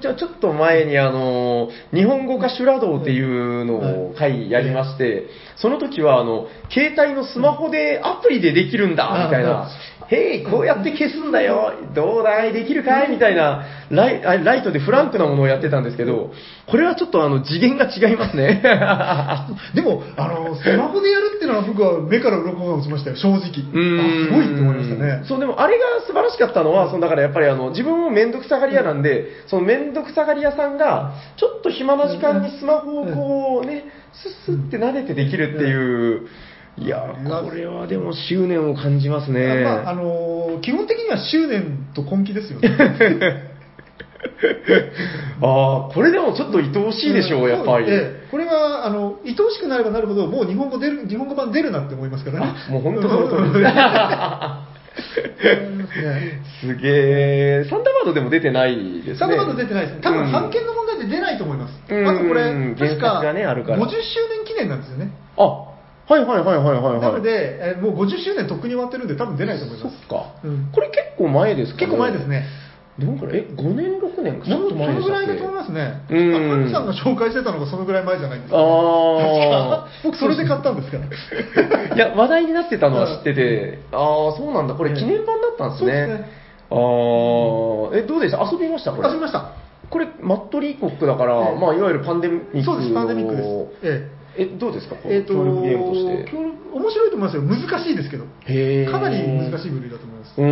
ちょ、ちょっと前にあのー日本語化修羅道っていうのを回やりまして、その時はあの、携帯のスマホでアプリでできるんだ、みたいな。へい、こうやって消すんだよ、どうだい、できるかい？みたいなライ、あライトでフランクなものをやってたんですけど、これはちょっとあの、次元が違いますね。でも、あの、スマホでやるっていうのは僕は目から鱗が落ちましたよ、正直。あ、すごいって思いましたね。そう、でもあれが素晴らしかったのは、そのだからやっぱりあの、自分もめんどくさがり屋なんで、そのめんどくさがり屋さんが、ちょっと暇な時間にスマホをこうね、スッスッって撫でてできるっていう、いやー、これはでも執念を感じますね。まあ、あの、基本的には執念と根気ですよね。ああ、これでもちょっと愛おしいでしょう、やっぱり。ええこれは、あの、愛おしくなればなるほど、もう日本語出る、日本語版出るなって思いますからね。もう本当その通りです。ね すげえ。サンダーバードでも出てないですね。サンダーバード出てないです。多分、うん版権の問題で出ないと思います。うんあとこれ、原確か、作がねあるから50周年記念なんですよね。あ、はいはいはいはいはいはい。なので、えもう50周年とっくに終わってるんで、多分出ないと思います。そっか。うんこれ結構前ですかね。結構前ですね。どんくらいえ、5年、6年か。ちそのょっと前でしたっけ？そのぐらいだと思いますね。あ、うんさんが紹介してたのがそのぐらい前じゃないですか。ああ。僕それで買ったんですから。いや、話題になってたのは知ってて、ああ、そうなんだ。これ記念版だったんですね。そうですねああ、え、どうでした？遊びました？これ。遊びました。これ、マットリー国だから、ええまあ、いわゆるパンデミックそうです、パンデミックです。ええ、どうですか？こえ。うえっと、協力ゲームとして。協力面白いと思いますよ。難しいですけど。かなり難しい部類だと思います。あ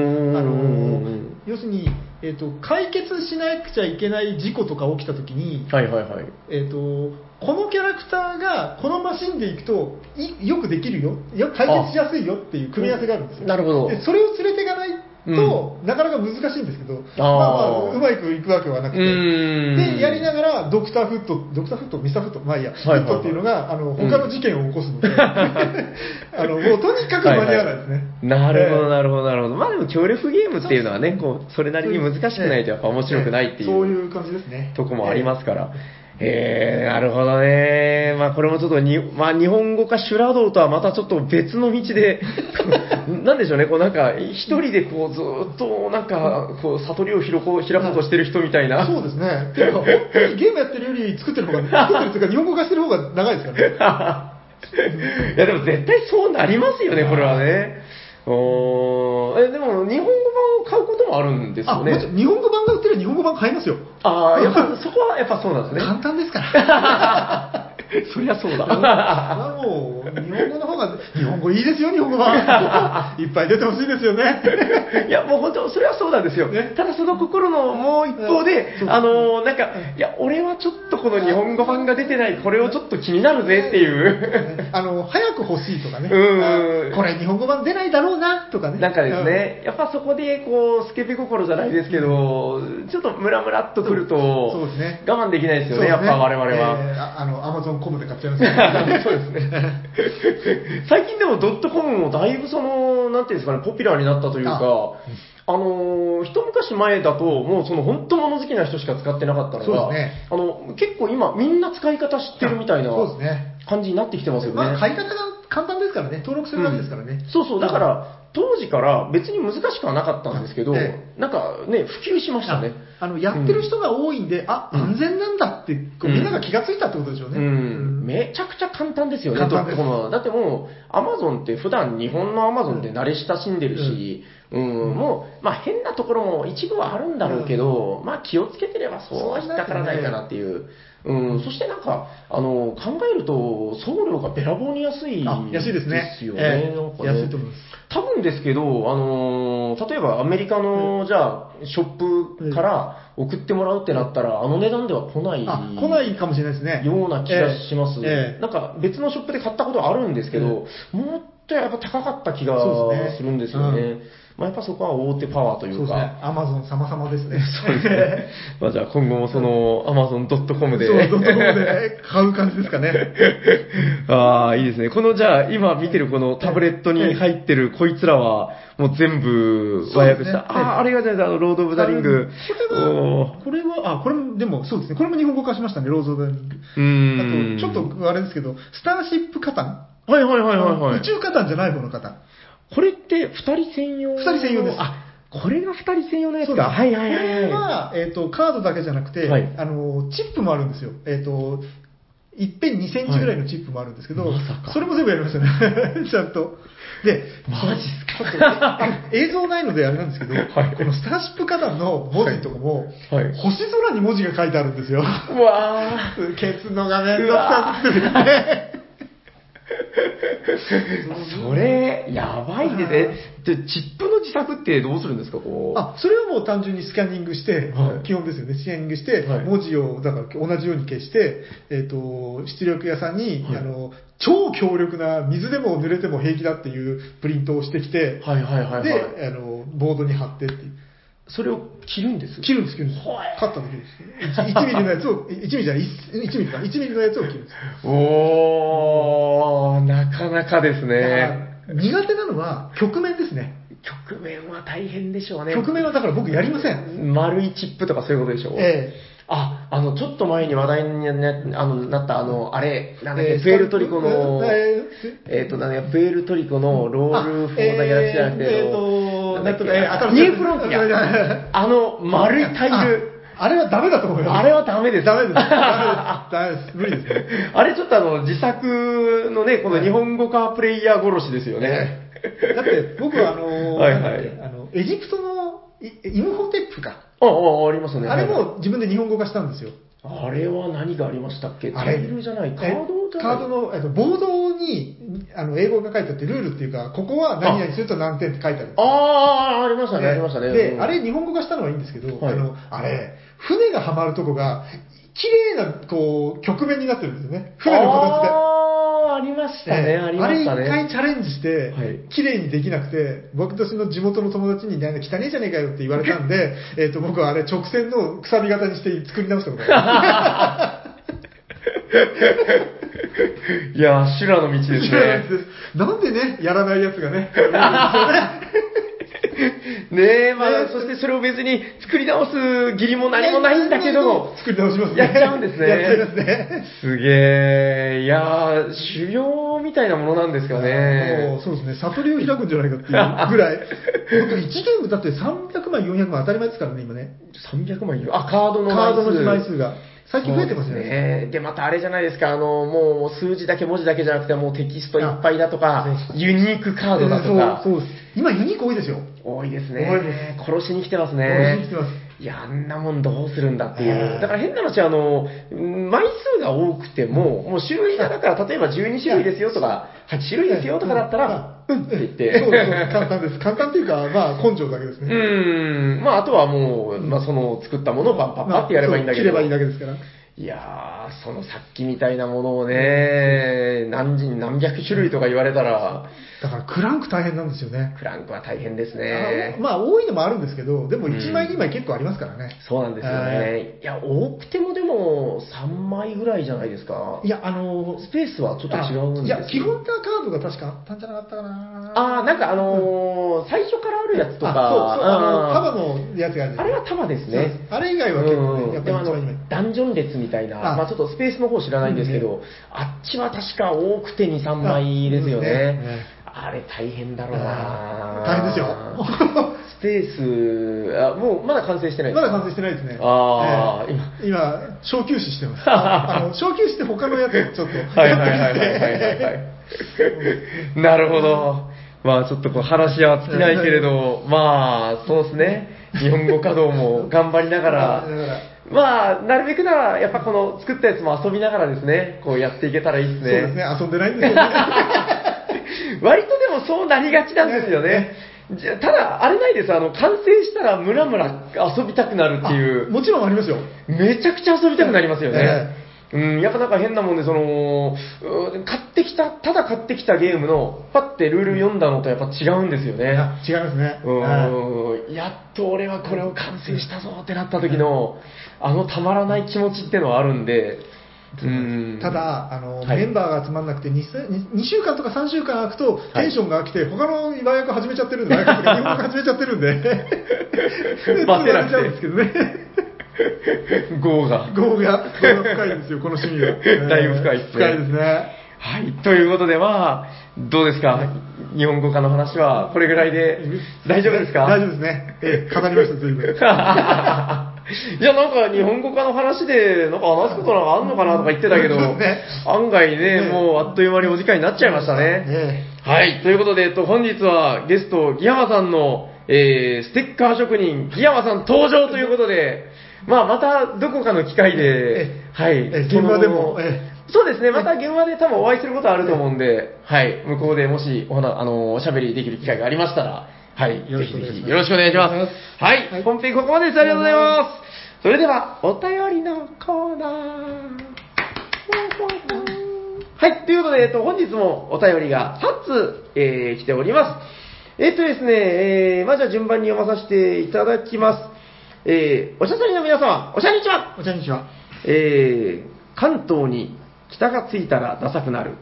の要するに、えっと、解決しなくちゃいけない事故とか起きたときに、はいはいはい。えっと、このキャラクターがこのマシンでいくといよくできるよよ解決しやすいよっていう組み合わせがあるんですよ。なるほどでそれを連れていかないと、なかなか難しいんですけど、まあまあ、うまくいくわけはなくて。で、やりながら、ドクターフット、ドクターフット、ミスターフット、まあいいや、フットっていうのが、あの、他の事件を起こすので、あの、もうとにかく間に合わないですね。なるほど、ええなるほど、なるほど。まあでも協力ゲームっていうのはね、こう、それなりに難しくないとやっぱ面白くないっていそうういう感じですね。とこもありますから。えー、なるほどね。まあこれもちょっとに、まあ日本語化修羅道とはまたちょっと別の道で、なんでしょうね、こうなんか、一人でこうずっとなんか、こう悟りを開こう開こうとしてる人みたいな。そうですね。ていうか、本当にゲームやってるより作ってる方が、作ってるっていうか、日本語化してる方が長いですからね。いやでも絶対そうなりますよね、これはね。おーえ、でも日本語版を買うこともあるんですあ、よね？もちろ。ん日本語版が売ってる日本語版買いますよ。ああ、やっぱそこはやっぱそうなんですね。簡単ですから。そりゃそうだ。もう、日本語の方が、日本語いいですよ、日本語は。いっぱい出てほしいですよね。いや、もう本当、それはそうなんですよ。ねただその心のもう一方で、あのーなんか、いや、俺はちょっとこの日本語版が出てない、これをちょっと気になるぜっていう。あの、早く欲しいとかね。うんあこれ日本語版出ないだろうな、とかね。なんかですね、やっぱそこで、こう、スケベ心じゃないですけど、ちょっとムラムラっとくると、そうですね我慢できないですうん。よね、やっぱ我々は。えーああの、アマゾンコムで買っちゃいますねそうですね。最近でもドットコムもだいぶその、なんていうんですかね、ポピュラーになったというか、あのー一昔前だと、もうその本当物好きな人しか使ってなかったのが、ねあの、結構今みんな使い方知ってるみたいな。感じになってきてますよね。まあ、買い方が簡単ですからね。登録するだけですからね。そうそう、だから、当時から別に難しくはなかったんですけど、えなんかね、普及しましたね。あの、やってる人が多いんで、あ、うん。安全なんだって、こうみんなが気がついたってことでしょうね。うん、めちゃくちゃ簡単ですよね、だってもう、アマゾンって普段日本のアマゾンで慣れ親しんでるし、うん、もう、まあ変なところも一部はあるんだろうけど、まあ気をつけてればそうは引っかからないかなっていう。うん、そしてなんか、あの、考えると、送料がべらぼうに安いあ安いですね。ですよね。ええ。なんかね。安いと思います。多分ですけど、あのー例えばアメリカの、じゃあ、ショップから送ってもらうってなったら、あの値段では来ない。あ、来ないかもしれないですね。ような気がします、ええ。ええ。なんか別のショップで買ったことあるんですけど、もっとやっぱ高かった気がそうですね。するんですよね。うまあ、やっぱそこは大手パワーというか。そうですね。アマゾン様々ですね。そうですね。まあじゃあ今後もその Amazon.com で。そう、ドットコムで買う感じですかね。ああ、いいですね。このじゃあ今見てるこのタブレットに入ってるこいつらはもう全部和訳した。ねああ、あれがじゃああのロード・オブ・ザ・リング。これはこれは、あ、これも、でもそうですね。これも日本語化しましたね、ローズ・オブ・ザ・リング。うーん。あと、ちょっとあれですけど、スターシップカタンはいはいはいはいはい。宇宙カタンじゃない方のカタン。これって二人専用二人専用ですあ、これが二人専用のやつか。はいはいはいこれはえっ、と、カードだけじゃなくて、はいあの、チップもあるんですよ。えっ、と、いっぺん2センチぐらいのチップもあるんですけど、はいまそれも全部やりましたね。ちゃんと。で、マジっすか映像ないのであれなんですけど、はいこのスターシップ花壇の文字とかも、はいはい星空に文字が書いてあるんですよ。うわー。消すのがめんどくさくてね。それ、やばいですね。で、チップの自作ってどうするんですか、こう。あ、それはもう単純にスキャニングして、はい基本ですよね。スキャニングして、はい文字を、だから同じように消して、えっ、と、出力屋さんに、はいあの、超強力な水でも濡れても平気だっていうプリントをしてきて、はいはいはいはい。で、あの、ボードに貼ってっていう。それを切るんです切るんです、切るんです。はいカッターで切るんです。1, ミリのやつを、1ミリじゃない、1, 1ミリか、1ミリのやつを切るんです。おー、なかなかですね。ら苦手なのは曲面ですね。局面は大変でしょうね。曲面はだから僕やりません。丸いチップとかそういうことでしょう。えあ、あの、ちょっと前に話題になあのなった、あの、あれ、なんだっけ、えープエルトリコの、ええっと、なんだっけプエルトリコのロール・フォー・ザ・ギャラクシーじゃなくて、えーえーとなんだっけニューフロンティア。あの、丸いタイル。ああれはダメだと思います。あれはダメです。ダメです。ダメです。無理ですね。あれちょっとあの、自作のね、この日本語化プレイヤー殺しですよね。だって僕はあの、はいはいあの、エジプトのイイムホテップか。あ、あ、ありますね。あれも自分で日本語化したんですよ。あれは何がありましたっけ？あれタイルじゃない、カードじゃない？カードの、えっと、ボードに、あの、英語が書いてあって、ルールっていうか、ここは何々すると何点って書いてある。ああ、ありましたね、ありましたね。で、うん。あれ日本語化したのはいいんですけど、はい。あの、あれ、船がはまるとこが、綺麗な、こう、曲面になってるんですよね。船の形で。ありましたね、ええ。ありましたあれ一回ね。チャレンジしてはい、綺麗にできなくて、僕たちの地元の友達に、なんか汚ねえじゃねえかよって言われたんで、えっと、僕はあれ直線のくさび型にして作り直したことがあ いやー、修羅の道でするね。なんでね、やらないやつがね、ねえ、まあ、そしてそれを別に作り直す義理も何もないんだけど、作り直しますね。やっちゃうんですねやっちゃいますね。すげえ、いやー、修行みたいなものなんですかもうね。そうですね、悟りを開くんじゃないかっていうぐらい。僕、1ゲームだって300枚、400枚当たり前ですからね、今ね。300枚。あ、カードのカードの枚枚数。数が。最近増えてますよね。ですね。で、またあれじゃないですか、あの、もう数字だけ文字だけじゃなくて、もうテキストいっぱいだとかあ、ユニークカードだとか、そうそう。今ユニーク多いですよ。多いです多いでね。殺しに来てますね。殺しに来てますいや、あんなもんどうするんだっていう。ええだから変な話、あの、うん枚数が多くても、もう種類がだから、例えば12種類ですよとか、8種類ですよとかだったら、うんって言って。そうそう、簡単です。簡単っていうか、まあ、根性だけですうね。ん。まあ、あとはもう、まあ、その作ったものをパッパッパってやればいいんだけど。そう切ればいいだけですから。いやー、そのさっきみたいなものをね、何人何百種類とか言われたら、だから、クランク大変なんですよね。クランクは大変ですあね。まあ、多いのもあるんですけど、でもうん1枚2枚結構ありますからね。そうなんですよね。いや、多くてもでも3枚ぐらいじゃないですか。いや、あのスペースはちょっと違うんですいや、基本カードが確かあったんじゃなかったかな。あー、なんかあのー最初からあるやつとか、あそうそう、あの、うん束のやつがあるあれは束ですね。あれ以外は結構うんね、やっぱり一枚2枚。ダンジョン列みたいな、あまあちょっとスペースの方知らないんですけど、あっちは確か多くて2、3枚ですよねね。あれ大変だろうな大変ですよ。スペース、あもうまだ完成してないまだ完成してないですね。あーええ今、小休止してます。あ あの小休止して他のやつをちょっと。はいはいはいはいはいはいはい。なるほど。まあちょっとこう話は尽きないけれど、まあそうですね。日本語稼働も頑張りながら、まあなるべくならやっぱこの作ったやつも遊びながらですね、こうやっていけたらいいですね。そうですね、遊んでないんですよね。割とでもそうなりがちなんですよね。じゃただ、あれないです。あの、完成したらムラムラ遊びたくなるっていう。あもちろんありますよ。めちゃくちゃ遊びたくなりますよね。うん、やっぱなんか変なもんで、その、うん買ってきた、ただ買ってきたゲームの、パッてルール読んだのとやっぱ違うんですよね。あ違いますね。はいうん、やっと俺はこれを完成したぞってなった時の、あのたまらない気持ちっていうのはあるんで、うん。ただ、あの、はいメンバーが集まんなくて2、2週間とか3週間空くと、テンションが来て、他の和訳始めちゃってるんで、日本語始めちゃってるんで、で待てなくてゃうんですけどね。ゴーが。業が、業が深いんですよ、この趣味は。だいぶ深いですね深いですね。はい。ということで、まあ、どうですか？日本語化の話は、これぐらいで、大丈夫ですか？大丈夫ですね。ええ、語りました、随分。いや、なんか日本語化の話で、なんか話すことなんかあんのかなとか言ってたけど、ね案外ね、ねもうあっという間にお時間になっちゃいましたね。えはい。ということで、えっと、本日はゲスト、ギヤマさんの、えー、ステッカー職人、ギヤマさん登場ということで、まあ、またどこかの機会でえ、はい。え現場でもそうですね、また現場で多分お会いすることあると思うんで、はい。向こうでもし、お話、あの、おしゃべりできる機会がありましたら、はい。よろしくお願いしますひよろしくお願いします。はい。はい本編ここまでです。ありがとうございます。それでは、お便りのコーナー。はい。ということで、えっと、本日もお便りが8つ、えー、来ております。えっとですね、えー、まずは順番に読まさせていただきます。えー、おしゃさりの皆様、おしゃにちはお茶にちは。えー、関東に北がついたらダサくなる。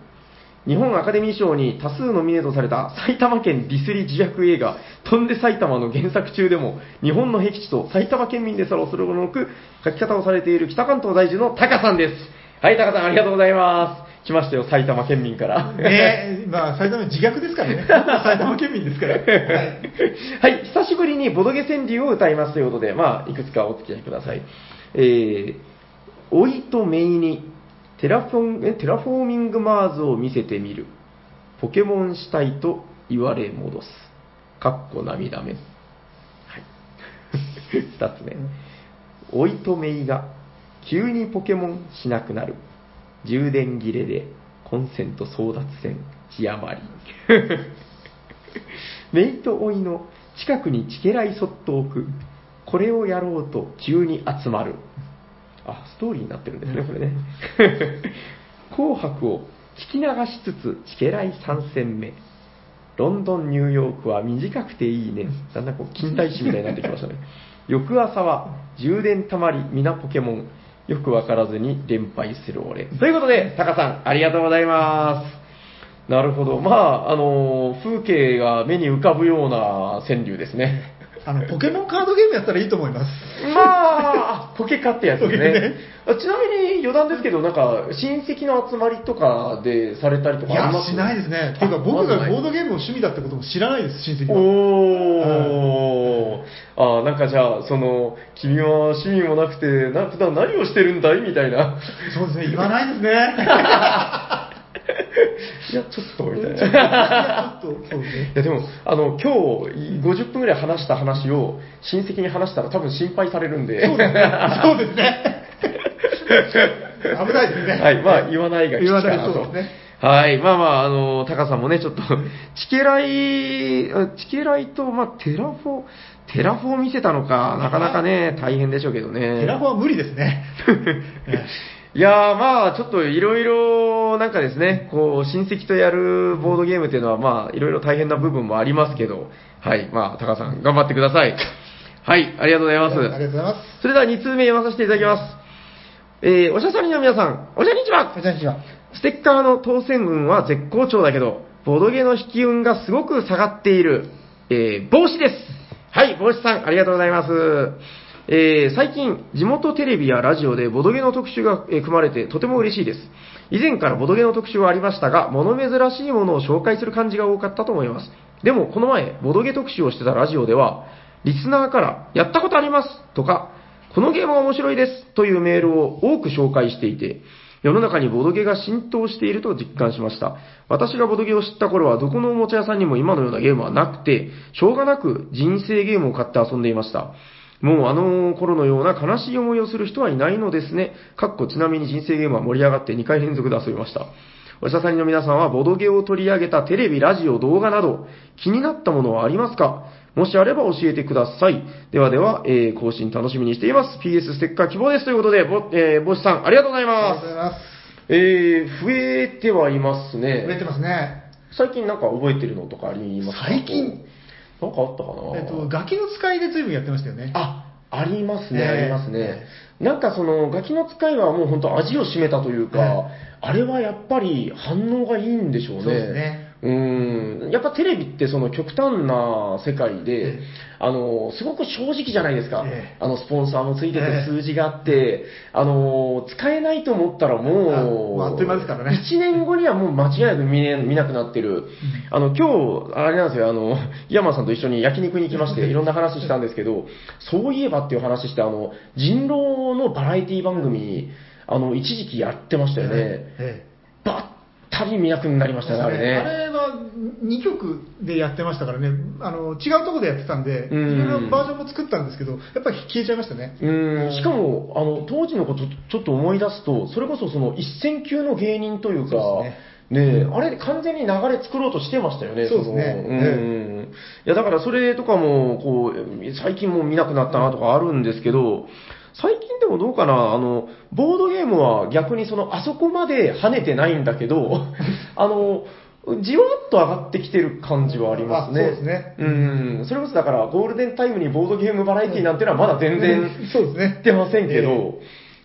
日本アカデミー賞に多数ノミネートされた埼玉県ディスり自虐映画、飛んで埼玉の原作中でも、日本の僻地と埼玉県民でさら恐れのく書き方をされている北関東在住のタカさんです。はい、タカさんありがとうございます。来ましたよ、埼玉県民から。ねえ、まあ、埼玉自虐ですからね。埼玉県民ですから。はい。はい、久しぶりにボドゲ川柳を歌いますということで、まあ、いくつかお付き合いください。えー、甥と姪にテラフォンえテラフォーミングマーズを見せてみる。ポケモンしたいと言われ戻す。かっこ涙目。はい。二つ目。甥と姪が急にポケモンしなくなる。充電切れでコンセント争奪戦血余り。メイと老いの近くにチケライそっと置く。これをやろうと急に集まる。あ、ストーリーになってるんですね、これね。紅白を聞き流しつつ、チケライ3戦目。ロンドン、ニューヨークは短くていいね。だんだんこう近代史みたいになってきましたね。翌朝は充電たまり、皆ポケモン。よくわからずに連敗する俺。ということで、タカさん、ありがとうございます。なるほど。まあ、あの、風景が目に浮かぶような川柳ですね。あの、ポケモンカードゲームやったらいいと思います。まあ、あ、ポケカってやつですねね。あちなみに余談ですけど、なんか、親戚の集まりとかでされたりといやかあります？しないですね。ていうか僕がボードゲームの趣味だってことも知らないです、親戚は。おー、あーなんかじゃあ、その、君は趣味もなくて、な普段何をしてるんだい？みたいな。そうですね、言わないですね。いや、ちょっと、みたいいやな。ちょっと、そうですねい。やでも、あの、今日、50分ぐらい話した話を、親戚に話したら多分心配されるんで。そうですね。そうですね。危ないですね。はい、まあ、言わないが吉かなと。言わないねはい、まあまあ、あの、タカさんもね、ちょっと、チケライ、あチケライと、まあ、テラフォ、テラフォを見せたのか、なかなかね、大変でしょうけどね。テラフォは無理ですね。いやー、まあ、ちょっといろいろ、なんかですね、こう、親戚とやるボードゲームっていうのは、まあ、いろいろ大変な部分もありますけど、はい、まあ、タカさん、頑張ってください。はい、ありがとうございます。ありがとうございます。それでは2通目読まさせていただきます。えー、おしゃさりの皆さん、おしゃにちはこんにちは。ステッカーの当選運は絶好調だけど、ボードゲーの引き運がすごく下がっている、えー、帽子です。はい、帽子さん、ありがとうございます。えー、最近、地元テレビやラジオでボドゲの特集が、え組まれてとても嬉しいです。以前からボドゲの特集はありましたが、物珍しいものを紹介する感じが多かったと思います。でも、この前、ボドゲ特集をしてたラジオでは、リスナーから、やったことありますとか、このゲームは面白いですというメールを多く紹介していて、世の中にボドゲが浸透していると実感しました。私がボドゲを知った頃はどこのおもちゃ屋さんにも今のようなゲームはなくて、しょうがなく人生ゲームを買って遊んでいました。もうあの頃のような悲しい思いをする人はいないのですね。かっこちなみに人生ゲームは盛り上がって2回連続で遊びました。おしゃさりの皆さんはボドゲを取り上げたテレビ、ラジオ、動画など気になったものはありますか？もしあれば教えてください。ではでは、えー更新楽しみにしています。PS ステッカー希望ですということで、ぼ、えー、ぼしさんありがとうございありがますとうご。ざいます。えー、増えてはいますね。売れてますね。最近なんか覚えてるのとかありますか？最近なんかあったかな？えっと、ガキの使いで随分やってましたよね。あ、ありますね、ええありますね。なんかその、ガキの使いはもう本当味を占めたというか、えあれはやっぱり反応がいいんでしょうね。そうですねうん。やっぱテレビってその極端な世界で、ええ。あの、すごく正直じゃないですか。ええ。あの、スポンサーもついててええ。数字があって、あの、使えないと思ったらもう、あもうあっという間ですからね。1年後にはもう間違いなく見,、ね、見なくなってる。あの、今日、あれなんですよ、あの、山さんと一緒に焼肉に行きまして、いろんな話したんですけど、そういえばっていう話して、あの、人狼のバラエティ番組、あの、一時期やってましたよね。えばったり見なくなりまえしたね、あれね。あれは2曲でやってましたからね、あの違うところでやってたんで、いうん。ろいろバージョンも作ったんですけど、やっぱり消えちゃいましたね。うん、しかも、あの、当時のことちょっと思い出すと、それこそその一線級の芸人というか、ね。えあれ完全に流れ作ろうとしてましたよね、そうですね。うん。いや、だからそれとかも、こう、最近もう見なくなったなとかあるんですけど、最近でもどうかな、あの、ボードゲームは逆にその、あそこまで跳ねてないんだけど、あの、じわっと上がってきてる感じはありますね。あそうですね。うん。それこそだから、ゴールデンタイムにボードゲームバラエティなんてのはまだ全然、そうですね。言ってませんけど、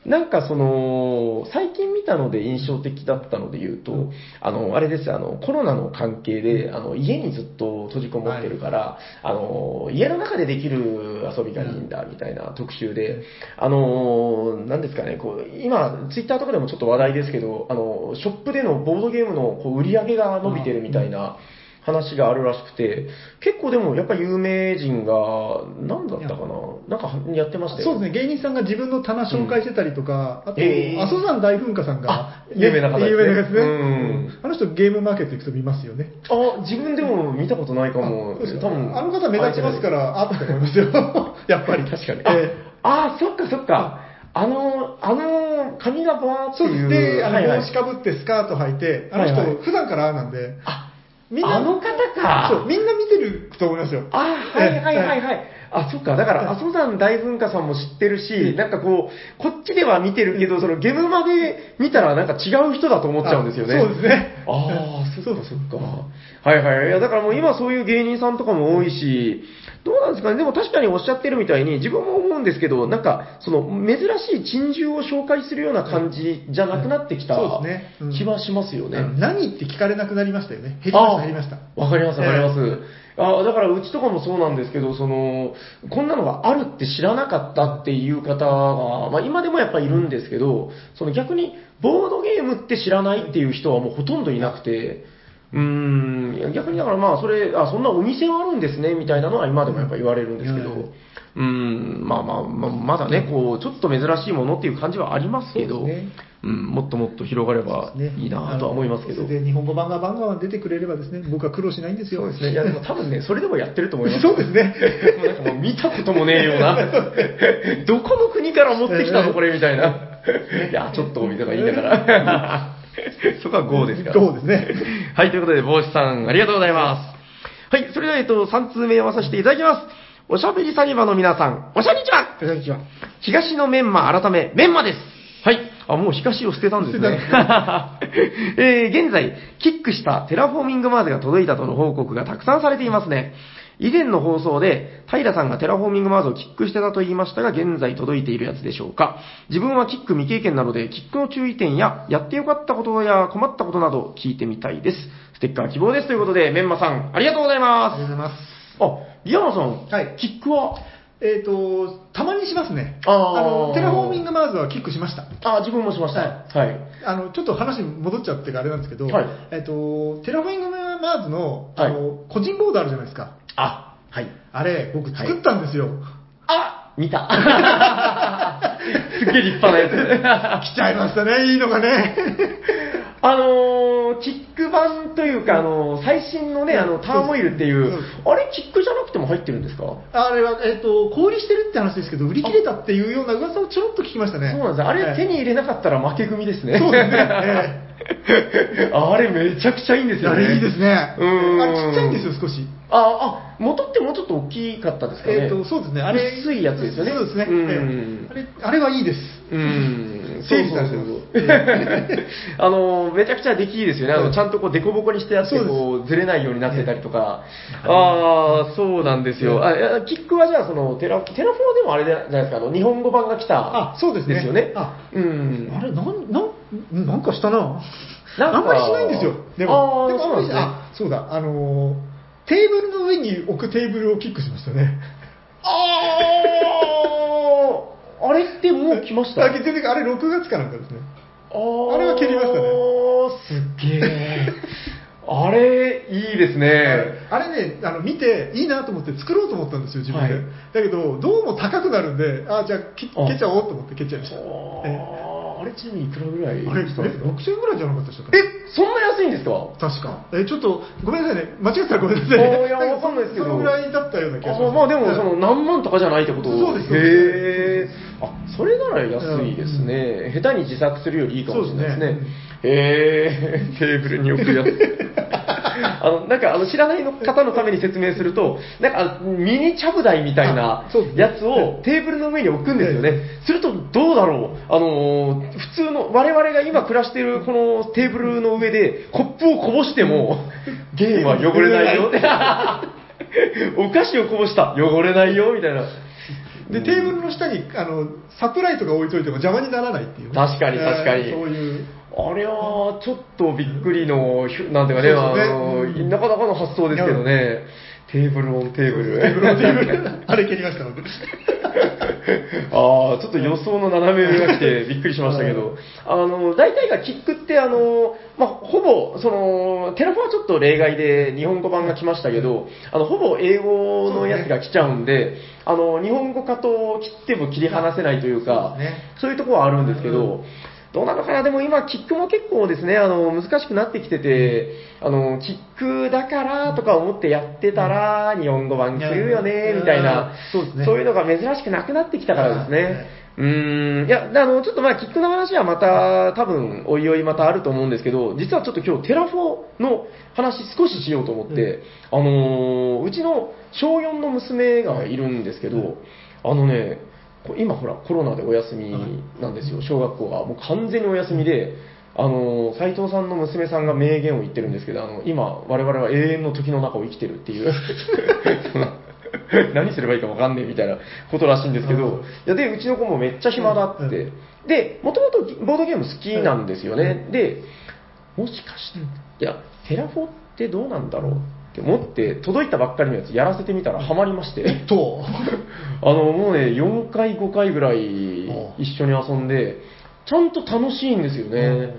なんかその、最近見たので印象的だったので言うと、うん。あの、あれですよあの、コロナの関係で、あの、家にずっと閉じこもってるから、あの、家の中でできる遊びがいいんだ、みたいな特集で、あの、なんですかね、こう、今、ツイッターとかでもちょっと話題ですけど、あの、ショップでのボードゲームのこう売り上げが伸びてるみたいな、話があるらしくて、結構でもやっぱ有名人が、何だったかな？なんかやってましたよそうですね、芸人さんが自分の棚紹介してたりとか、あと、えー阿蘇山大噴火さんがあ、有名な方ですね有名なやつね、うんあの人ゲームマーケット行くと見ますよね。あ、自分でも見たことないかも。多分あの方目立ちますから、あって思いますよ。やっぱり。確かに。あ、えあそっかそっか。あの、あの、髪がバーーそうっていう。です。で、あの、帽子かぶってスカート履いて、あの人、はいはい普段からああなんで、あ、みんな、あの方か。そう、みんな見てると思いますよ。あ、はいはいはいはい。あ、そっか。だから、はい阿蘇山大噴火さんも知ってるし、なんかこう、こっちでは見てるけど、そのゲームまで見たらなんか違う人だと思っちゃうんですよね。あそうですね。ああ、そっかそっか。はいはい。いや、だからもう今そういう芸人さんとかも多いし、どうなんですかね。でも確かにおっしゃってるみたいに、自分も思うんですけど、なんか、その、珍しい珍獣を紹介するような感じじゃなくなってきた気はしますよね。何って聞かれなくなりましたよね。減りました、減りました。わかります、わかります。あだからうちとかもそうなんですけど、その、こんなのがあるって知らなかったっていう方が、まあ今でもやっぱいるんですけど、その逆にボードゲームって知らないっていう人はもうほとんどいなくて、うーん、逆にだからまあそれ、あ、そんなお店はあるんですね、みたいなのは今でもやっぱ言われるんですけど、うん。うーん、まあまあ、まあ、まだね、こう、ちょっと珍しいものっていう感じはありますけど、ねうん、もっともっと広がればいいなとは思いますけど。で日本語版がバンガン出てくれればですね、僕は苦労しないんですよ。そうですね。いや、でも多分ね、それでもやってると思います。そうですね。もうなんかもう見たこともねえような。どこの国から持ってきたのこれみたいな。いや、ちょっとお店がいいんだから。そこは GO ですから。GO ですね。はい、ということで、帽子さん、ありがとうございます。はい、それでは、えっと、3通目読まさせていただきます。おしゃべりサニバの皆さん、おしゃにちはこんにちは。東のメンマ改め、メンマです。はい。あ、もう東を捨てたんですね。えー、現在、キックしたテラフォーミングマーズが届いたとの報告がたくさんされていますね。以前の放送で、平さんがテラフォーミングマーズをキックしてたと言いましたが、現在届いているやつでしょうか。自分はキック未経験なので、キックの注意点や、やってよかったことや困ったことなど聞いてみたいです。ステッカー希望ですということで、メンマさん、ありがとうございあまりがとうございます。す。あ、ギヤマさん、はいキックは？えっ、と、たまにしますね。あーの、テラフォーミングマーズはキックしました。あ、自分もしました。ははい。あの、ちょっと話に戻っちゃってあれなんですけど、はいえっ、と、テラフォーミングマーズの、あはの、個人ボードあるじゃないですか。あ、はい。あれ、僕作ったんですよ。あ見た。すっげえ立派なやつ。来ちゃいましたね、いいのがね。あのー、キック版というか、あのー最新のね、あの、ターモイルっていうあれ、キックじゃなくても入ってるんですか？あれは、えっ、と、小売りしてるって話ですけど、売り切れたっていうような噂をちょろっと聞きましたね。そうなんです。あれ、はい手に入れなかったら負け組ですね。そうですね。え あれ、めちゃくちゃいいんですよね。あれいいですね。うーんあれちっちゃいんですよ、少し。あ、あ、元ってもうちょっと大きかったですかね。えっ、と、そうですね。あれ、薄いやつですよね。そうですね。あれ、あれはいいです。うん。整理されてます あの、めちゃくちゃ出来いいですよね。あの、はいちゃんとこう、デコボコにしてあって、こう、ずれないようになってたりとか。ああ、そうなんですよ。あキックはじゃあ、その、テラ、テラフォーでもあれじゃないですか、あの、日本語版が来た。あそうですねですよね。あうん。あれ、なん、なん、なんかしたな。なんかあんまりしないんですよ。でも、でもあんまりそうなんですねあ、そうだ、あのーテーブルの上に置くテーブルをキックしましたね。ああ、あれってもう来ました？あ、れ6月かなんかですね。あーあれは蹴りましたねすっげえ。あれ、いいですね。あれね、あの見ていいなと思って作ろうと思ったんですよ、自分で。はいだけど、どうも高くなるんで、あ、じゃあ蹴っちゃおうと思って蹴っちゃいました。れちなみにいくらぐらいあれ、えしたんですか？6000円ぐらいじゃなかったでしたっえけ、そんな安いんですか？確か。え、ちょっと、ごめんなさいね。間違ったらごめんなさいね。いやわかんないですけどそのぐらいだったような気がします。あまあでも、そのうん何万とかじゃないってことそうですへでえ。あ、それなら安いですね。下手に自作するよりいいかもしれないですね。そうですねへえ、テーブルに置くやつ。あの、なんか、あの、知らないの方のために説明すると、なんか、ミニちゃぶ台みたいなやつをテーブルの上に置くんですよね。すると、どうだろう？あの、普通の、我々が今暮らしているこのテーブルの上で、コップをこぼしても、ゲームは汚れないよ。お菓子をこぼした、汚れないよ、みたいな。で、テーブルの下に、あの、サプライトが置いといても邪魔にならないっていうね、確かに確かに。えーそういう。あれはちょっとびっくりの、なんていうかね、あのうん。なかなかの発想ですけどね、テーブルオンテーブル。テーブルのテーブル。あれ蹴りましたので。ああ、ちょっと予想の斜め上が来てびっくりしましたけど、あの、大体がキックって、あの、まあ、ほぼ、その、テラフォはちょっと例外で日本語版が来ましたけど、あの、ほぼ英語のやつが来ちゃうんで、あの、日本語化と切っても切り離せないというか、そうね。そういうところはあるんですけど、どうなのかな、でも今、キックも結構ですね、あの、難しくなってきてて、あの、キックだからとか思ってやってたら、日本語版来るよね、みたいな、そういうのが珍しくなくなってきたからですね。うーん、いや、あの、ちょっとまあ、キックの話はまた、多分、おいおいまたあると思うんですけど、実はちょっと今日、テラフォの話少ししようと思って、あのーうちの小4の娘がいるんですけど、あのね、こ今ほら、コロナでお休みなんですよ、小学校が。もう完全にお休みで、あのー、斉藤さんの娘さんが名言を言ってるんですけど、あの、今、我々は永遠の時の中を生きてるっていう、何すればいいか分かんねえみたいなことらしいんですけうん。ど、いやで、うちの子もめっちゃ暇だって。うん。で、もともとボードゲーム好きなんですよね。で、もしかして、いや、テラフォってどうなんだろうっって思って、届いたばっかりのやつやらせてみたらハマりまして。と、あの、もうね、4回、5回ぐらいお一緒に遊んで、ちゃんと楽しいんですよね。うん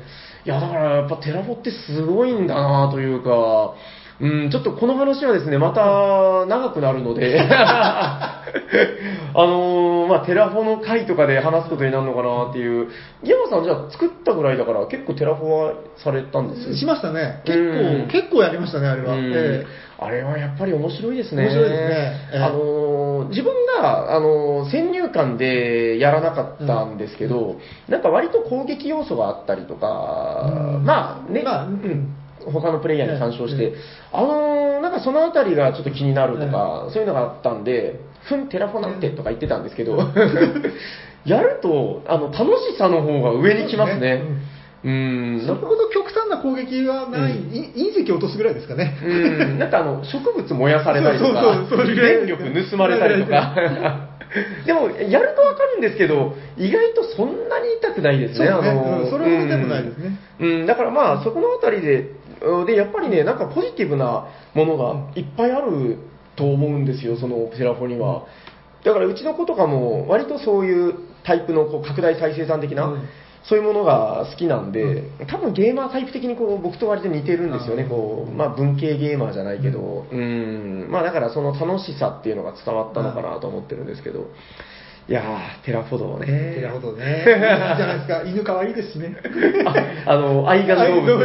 いや、だからやっぱテラフォってすごいんだなというか、うん、ちょっとこの話はですね、また長くなるので、あのーまあ、テラフォの回とかで話すことになるのかなっていう、ギヤマさんじゃあ作ったぐらいだから結構テラフォはされたんですしましたね。結うん。構、結構やりましたね、あれは。うん。えあれはやっぱり面白いですね。面白いですね。ええ。あのー自分が、あのー先入観でやらなかったんですけど、なんか割と攻撃要素があったりとか、うん。まあね、まあうん他のプレイヤーに干渉して、えあのーなんかそのあたりがちょっと気になるとか、そういうのがあったんで、ふん、テラフォなんてとか言ってたんですけど、やると、あの、楽しさの方が上に来ますね。うん、それほど極端な攻撃はない、うん。い隕石を落とすぐらいですかね。うん、なんかあの、植物燃やされたりとか電力盗まれたりとか。でも、やるとわかるんですけど、意外とそんなに痛くないですね。そうですね。あのうんそれほどでもないですね。うん、うん。だからまあ、そこのあたりで、うんで、やっぱりね、なんかポジティブなものがいっぱいあると思うんですよ、そのセラフォには。だからうちの子とかも、割とそういうタイプのこう拡大再生産的な、うん。そういうものが好きなんで、う多分ゲーマータイプ的にこう僕と割と似てるんですよね、こうまあ、文系ゲーマーじゃないけど、うん、まあだからその楽しさっていうのが伝わったのかなと思ってるんですけど、いやー、テラフォドね。テラほどね。いいじゃないですか。犬可愛いですしね。ああの、愛が動物。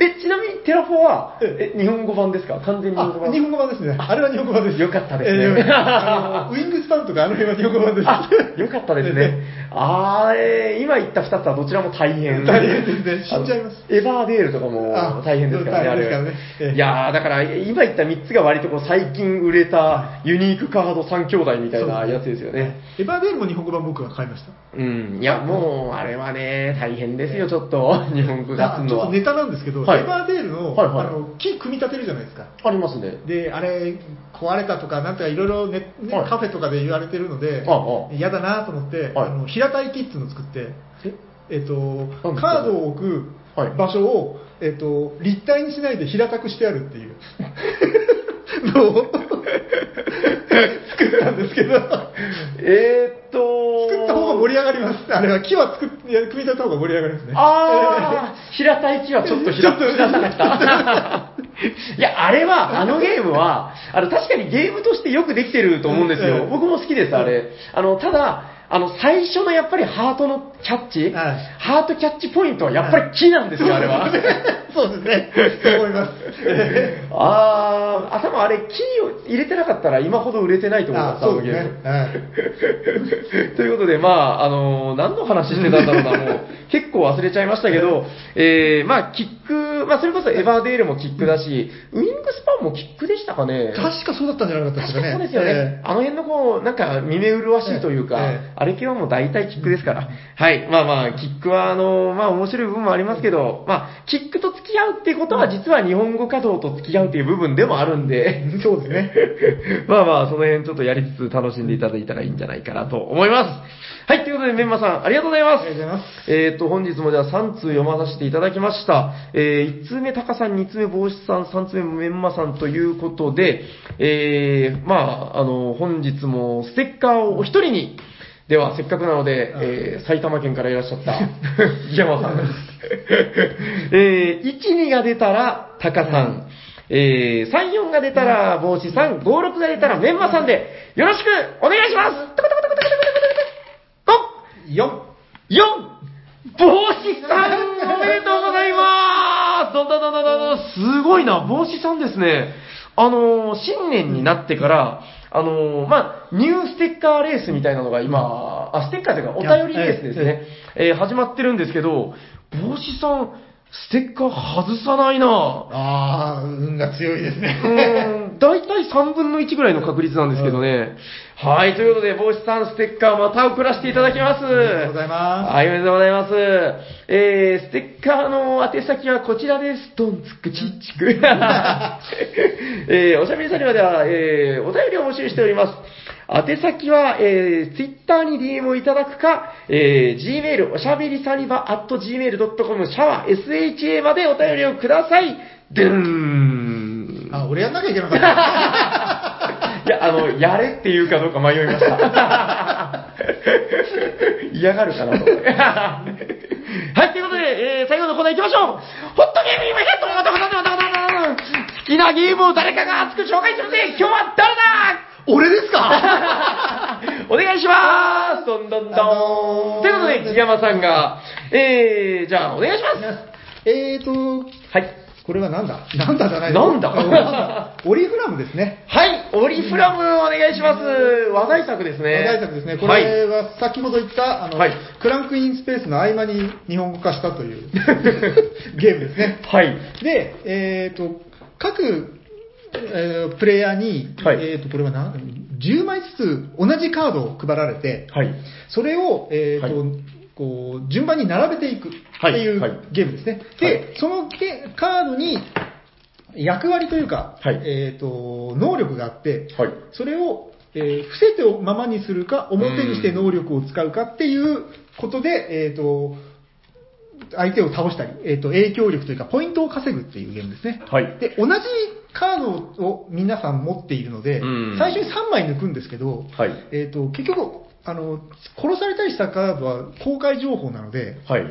え、ちなみにテラフォは、え、日本語版ですか？完全に日あ本語版日本語版ですね。あれは日本語版です。よかったですねえーウィングスパンとかあの辺は日本語版です。あ、よかったですね。あー、えー今言った二つはどちらも大変。大変ですね死んじゃいますエバーデールとかもあ大変ですからね、あれねええいやー、だから今言った三つが割とこう最近売れたユニークカード三兄弟みたいなやつですよね。エヴァーデールも日本語版僕が買いました。うん。いや、もう、あれはね、大変ですよ、ちょっと。日本語がちょっと。ネタなんですけど、はいエヴァーデールの,、はいはいあの木組み立てるじゃないですか。ありますね。で、あれ、壊れたとか、なんとかいろいろね、カフェとかで言われてるので嫌だなと思って、はいあの平たい木っていうのを作って、え？えっとカードを置くはい場所を、えっと立体にしないで平たくしてあるっていう のを作ったんですけど、作えーっと、った方が盛り上がります。あれは木は作っいや組み立てた方が盛り上がりますね。あー、平たい木はちょっと平た平たかった。いや、あれは、あのゲームは、あの、確かにゲームとしてよくできてると思うんですよ。うん僕も好きです、あれ。あの、ただ、あの、最初のやっぱりハートのキャッチ、はいハートキャッチポイントはやっぱり木なんですよ、あれは。そうですね。そう思います。あー、あ、多分あれ、木を入れてなかったら今ほど売れてないと思います、ああそうのゲーム。ですね。はい ということで、まあ、あの何の話してたんだろうな、もう、結構忘れちゃいましたけど、えー、まあ、キック、まあ、それこそエヴァーデールもキックだし、ウィングスパンもキックでしたかね。確かそうだったんじゃなかったです確かかね。そうですよね。えあの辺のこう、なんか、見目麗しいというか、ええあれ系はもう大体キックですから。はい。まあまあ、キックは、あの、まあ面白い部分もありますけど、まあ、キックと付き合うってことは、実は日本語稼働と付き合うっていう部分でもあるんで、えそうですね。まあまあ、その辺ちょっとやりつつ楽しんでいただいたらいいんじゃないかなと思います。はい、ということで、メンマさん、ありがとうございます。ありがとうございますえっ、と、本日もじゃあ3通読まさせていただきました。えー、1通目、タカさん、2通目、帽子さん、3通目、メンマさんということで、えー、まあ、あの、本日もステッカーをお一人に、では、せっかくなので、えー、埼玉県からいらっしゃった、ギヤマさん。えー、1、2が出たら、タカさん。えー、3、4が出たら、帽子さん。5、6が出たら、メンマさんで、よろしくお願いしますトコトコトコトコトコトコトコ4。4! 帽子さんおめでとうございますどんどんどんどんどんどんすごいな、帽子さんですね。あのー新年になってから、あのーまあ、ニューステッカーレースみたいなのが今、あ、ステッカーというかお便りレースですね、えー始まってるんですけど、帽子さん、ステッカー外さないなああ、運が強いですね。うーん、大体3分の1ぐらいの確率なんですけどね。はい、ということで、帽子さんステッカーまた送らせていただきます。ありがとうございますはい、おめでとうございます。えー、ステッカーの宛先はこちらです。ドンツクチッチク。えー、おしゃべりサニバでは、えー、お便りを募集しております。宛先は、えー、ツイッターに DM をいただくか、えー、gmail、おしゃべりサニバ at gmail.com、シャワー、sha までお便りをください。でーん。あ、俺やんなきゃいけなかった。いや、あの、やれっていうかどうか迷いました。嫌がるかなと。はい、ということで、えー、最後のコーナー行きましょうホットゲーム今ヘッドまたまたまたまたまた好きなゲームを誰かが熱く紹介するぜ今日は誰だ俺ですか？お願いしますどんどんどんということで、木山さんが、えー、じゃあお願いしますえーと、はい。これはなんだ？なんだじゃないなんだ？あなんだ？オリフラムですね。はい、オリフラムお願いします。話題作ですね。話題作ですね。こはいれは先ほど言った、あの、はいクランクインスペースの合間に日本語化したという ゲームですね。はい。で、えっ、と、各、えープレイヤーに、はいえっ、と、これは何 ?10 枚ずつ同じカードを配られて、はい。それを、えっ、と、はいこう、順番に並べていくっていうゲームですね。で、はいそのゲカードに役割というか、はいえっ、と、能力があって、はい。それを、えー伏せてままにするか、表にして能力を使うかっていうことで、えっ、と、相手を倒したり、えっ、と、影響力というか、ポイントを稼ぐっていうゲームですね。はい。で、同じカードを皆さん持っているのでうん、最初に3枚抜くんですけど、はい。えっ、と、結局、あの、殺されたりしたカードは公開情報なので、はい。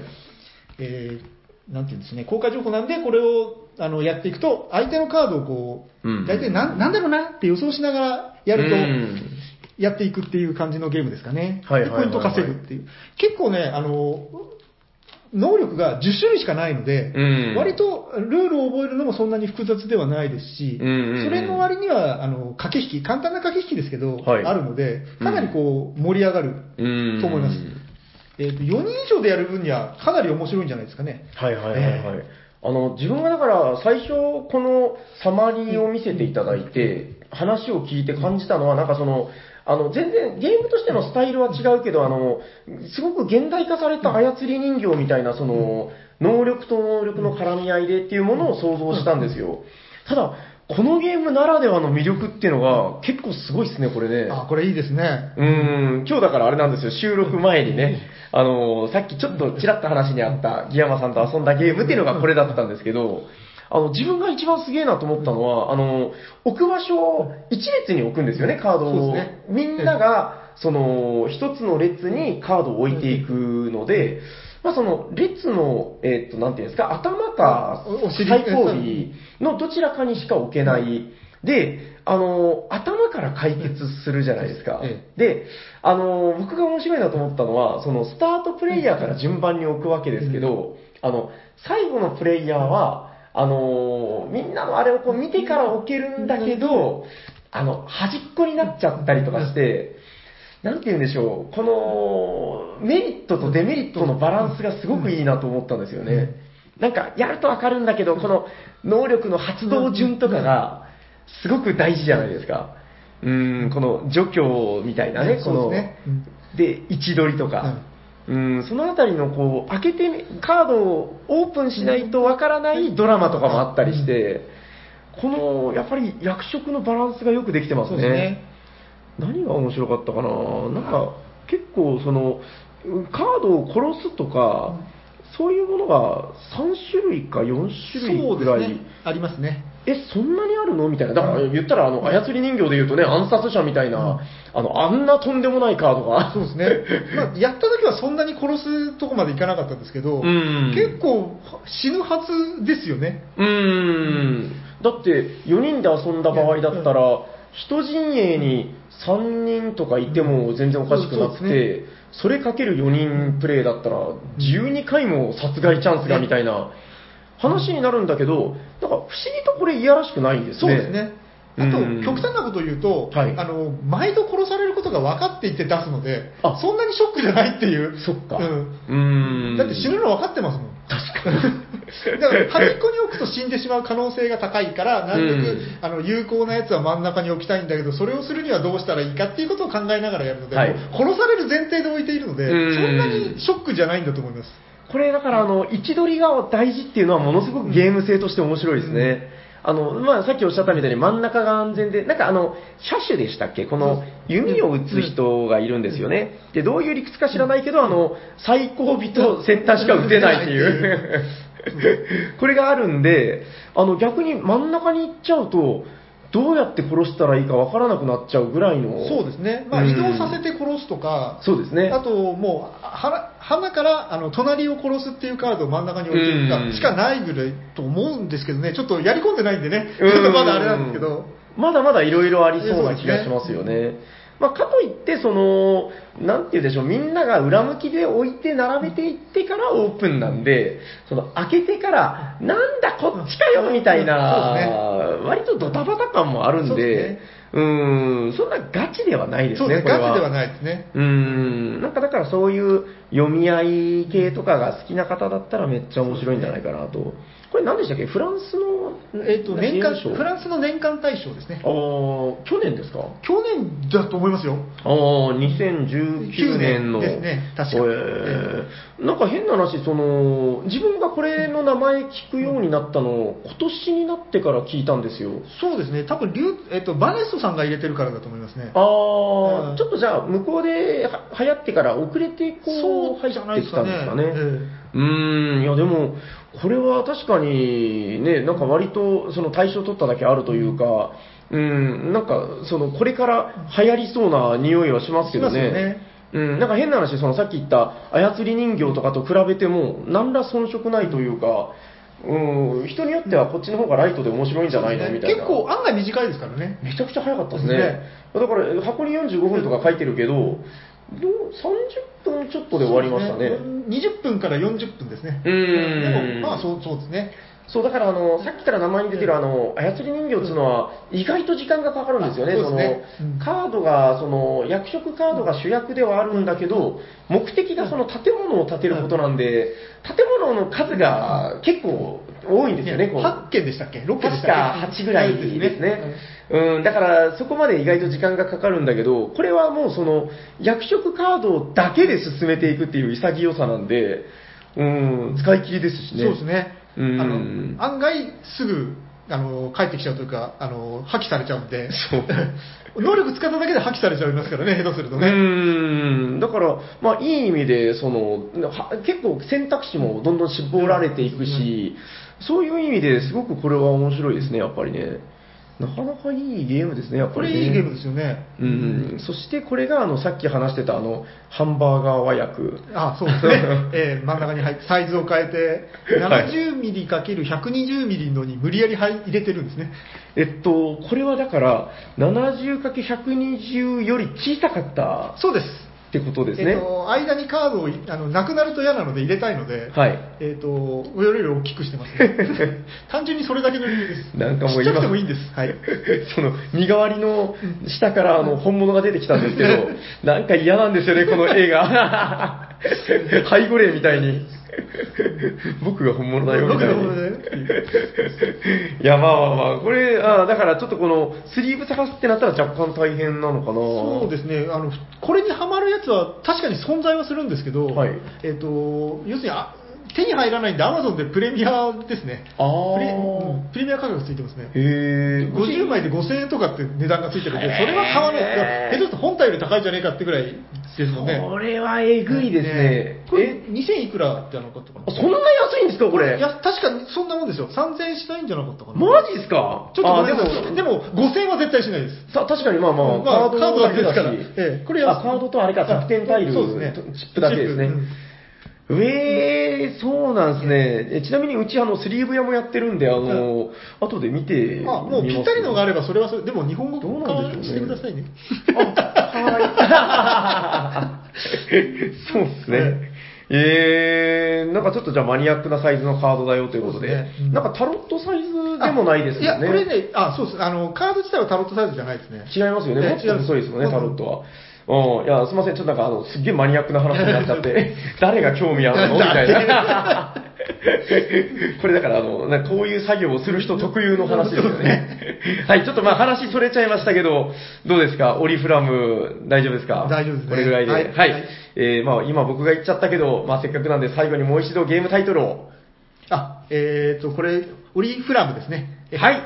えーなんていうんですね、公開情報なんで、これをあのやっていくと、相手のカードをこう、うん大体なんなんだろうなって予想しながらやると、うんやっていくっていう感じのゲームですかね。ポイント稼ぐっていう。結構ね、あの、能力が10種類しかないので、うん割とルールを覚えるのもそんなに複雑ではないですし、うんうんうんそれの割にはあの駆け引き、簡単な駆け引きですけど、はいあるので、かなりこう盛り上がるうん。と思います。えーと4人以上でやる分にはかなり面白いんじゃないですかね。はいはいはいはい。あの、自分がだから最初このサマリーを見せていただいて、話を聞いて感じたのは、なんかその、あの、全然ゲームとしてのスタイルは違うけど、あの、すごく現代化された操り人形みたいな、その、能力と能力の絡み合いでっていうものを想像したんですよ。ただ、このゲームならではの魅力っていうのが結構すごいですね、これね。あ、これいいですね。うーん、今日だからあれなんですよ、収録前にね、あのーさっきちょっとちらっと話にあった、ギヤマさんと遊んだゲームっていうのがこれだったんですけど、あの、自分が一番すげえなと思ったのは、あの、置く場所を一列に置くんですよね、カードを。ね。みんなが、その、一つの列にカードを置いていくので、まあその、列の、えっと、なんていうんですか、頭か最後尾のどちらかにしか置けない。で、あの、頭から解決するじゃないですか。えで、あの、僕が面白いなと思ったのは、そのスタートプレイヤーから順番に置くわけですけど、あの、最後のプレイヤーは、あの、みんなのあれをこう見てから置けるんだけど、あの、端っこになっちゃったりとかして、なんて言うんでしょう、この、メリットとデメリットのバランスがすごくいいなと思ったんですよね。なんか、やるとわかるんだけど、この能力の発動順とかが、すごく大事じゃないですか。うーん、この除去みたいなね、この、で、位置取りとか、うん、そのあたりのこう、開けてみ、カードをオープンしないとわからないドラマとかもあったりして、この、やっぱり役職のバランスがよくできてますね。すね。何が面白かったかな？なんか、結構その、カードを殺すとか、そういうものが3種類か4種類ぐらい、ね。ありますね。え、そんなにあるの？みたいな。だから言ったら、あの、操り人形で言うとね、暗殺者みたいな、あの、あんなとんでもないカードが。そうですね。まあ、やった時はそんなに殺すとこまでいかなかったんですけど、うん結構死ぬはずですよね。うーん。だって、4人で遊んだ場合だったら、一陣営に3人とかいても全然おかしくなくて、そそれかける4人プレイだったら、12回も殺害チャンスがみたいな話になるんだけど、なんか不思議とこれいやらしくないんですね。そうですね。あとうん、極端なことを言うと、はいあの、毎度殺されることが分かっていて出すので、あそんなにショックじゃないっていう。そっか。うんうーん。だって死ぬの分かってますもん。確かに。だから端っこに置くと死んでしまう可能性が高いから、なるべく、うんあの有効なやつは真ん中に置きたいんだけど、それをするにはどうしたらいいかっていうことを考えながらやるので、はい殺される前提で置いているので、うんそんなにショックじゃないんだと思います。これだからあの、位置取りが大事っていうのはものすごくゲーム性として面白いですね。あの、まあ、さっきおっしゃったみたいに真ん中が安全で、なんかあの、車種でしたっけ？この弓を撃つ人がいるんですよね。で、どういう理屈か知らないけど、あの、最後尾と先端しか撃てないっていう。これがあるんで、あの逆に真ん中に行っちゃうと、どうやって殺したらいいかわからなくなっちゃうぐらいの。そうですね、まあ、うん。移動させて殺すとか、そうですね。あともう、は花からあの隣を殺すっていうカードを真ん中に置いてるうん。かしかないぐらいと思うんですけどね、ちょっとやり込んでないんでね、うん。ちょっとまだあれなんですけど、まだまだいろいろありそうな気がしますよね。まあ、かといって、その、なんて言うでしょう、みんなが裏向きで置いて並べていってからオープンなんで、その、開けてから、なんだこっちかよみたいな、割とドタバタ感もあるんでうーん、そんなガチではないですね、すね、これは。ガチではないですね。うーん、なんかだからそういう読み合い系とかが好きな方だったらめっちゃ面白いんじゃないかなと。これ何でしたっけ？フランスの、えっと年間フランスの年間大賞ですねあ。ー去年ですか？去年だと思いますよ。ああ、2019年の。ですね確かえーなんか変な話、その、自分がこれの名前聞くようになったの、今年になってから聞いたんですよ。そうですね、多分リュえっとバネストさんが入れてるからだと思いますね。ああ、うんちょっとじゃあ、向こうでは流行ってから遅れてこう、入そうじゃないってきたですかね。んですかね。えうーん、いやでも、これは確かにね、なんか割とその対象取っただけあるというか、うん、なんかそのこれから流行りそうな匂いはしますけどねね。うん、なんか変な話、そのさっき言った操り人形とかと比べても、何ら遜色ないというか、うん、人によってはこっちの方がライトで面白いんじゃないの、そうみたいな。結構案外短いですからね。めちゃくちゃ早かったですね。ですねだから箱に45分とか書いてるけど、どう30分ちょっとで終わりましたね。そうです20分から40分ですね。うーんでも、まあそうそうですね。そう、だからあの、さっきから名前に出てるあの、操り人形っていうのは、意外と時間がかかるんですよね。あそね。そのうん。カードが、その、役職カードが主役ではあるんだけど、目的がその建物を建てることなんで、建物の数が結構多いんですよね、こう。8件でしたっけ ?6 件で確したかっけ？8ぐらいですね。うん、だからそこまで意外と時間がかかるんだけど、これはもうその役職カードだけで進めていくっていう潔さなんで、うん、使い切りですしね。そうですね。あうん。の案外すぐあの帰ってきちゃうというか、あの破棄されちゃうんで、そう。能力使っただけで破棄されちゃいますからね、下手するとうね。ん、だから、まあいい意味で、その、は結構選択肢もどんどん絞られていくし、そういう意味ですごくこれは面白いですね、やっぱりね。なかなかいいゲームですね、やっぱこり、ね。れいいゲームですよね。うん、そしてこれがあのさっき話してたあのハンバーガー和訳。あそうですね、えー真ん中に入って、サイズを変えて、はい 70mm×120mm のに無理やり入入れてるんですね。えっと、これはだから、70×120 より小さかったそうです。ってことですね。えっと、間にカードをいあのなくなると嫌なので入れたいので、はい。えっと、よりより大きくしてますね。単純にそれだけの理由です。なんかもうちっちゃく今てもいいんです。はい。その、身代わりの下からあの本物が出てきたんですけど、なんか嫌なんですよね、この映画。背後霊みたいに。僕が本物だよ、みたいに。僕のものだよっていういや、まあまあまあ、これ、あだからちょっとこの、スリーブ探すってなったら若干大変なのかな。そうですねあの、これにはまるやつは確かに存在はするんですけど、はいえっと要するにあ手に入らないんで、アマゾンでプレミアですねあープレ、うんプレミア価格ついてますね。へえ。50枚で5000円とかって値段がついてるんで、それは買わない、へー下手すると本体より高いんじゃねえかってぐらいですもんね。これはえぐいですね。これえ、2000いくらってなかったかなあそんな安いんですか、これ？いや、確かにそんなもんですよ。3000円しないんじゃなかったかな。マジですか？ちょっとごめんなさあい。でも、5000円は絶対しないです。さ確かにまあまあ、まあカードだけですからええこれ安いあカードとあれか、楽天タイル、そうですねチップだけですねチップうん。えー、そうなんですね。えちなみにうちあの、スリーブ屋もやってるんで、あの、後で見てあ、もうぴったりのがあれば、それはそれ、でも日本語どうなんでしょうねしてくださいね。はい。そうですね。えー、なんかちょっとじゃあマニアックなサイズのカードだよということで、ですねうんなんかタロットサイズでもないですよね。いや、これね、あ、そうです。あの、カード自体はタロットサイズじゃないですね。違いますよね。ええもっと細いですもんね、タロットは。うん、いや、すみません、ちょっとなんか、あの、すっげえマニアックな話になっちゃって、誰が興味あるの？みたいな。これだから、あの、なんかこういう作業をする人特有の話ですよね。はい、ちょっとまあ話それちゃいましたけど、どうですか？オリフラム、大丈夫ですか？大丈夫ですねこれぐらいで。は。はいいはいえー、まあ今僕が言っちゃったけど、まあせっかくなんで最後にもう一度ゲームタイトルを。あ、えっ、と、これ、オリフラムですね。えはい。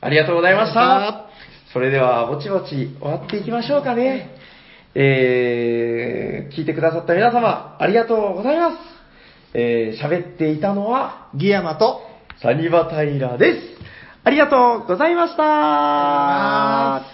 ありがとうございましありがとうございた。それでは、ぼちぼち終わっていきましょうかね。えー、聞いてくださった皆様、ありがとうございます。えー喋っていたのは、ギヤマと、サニバタイラです。ありがとうございました。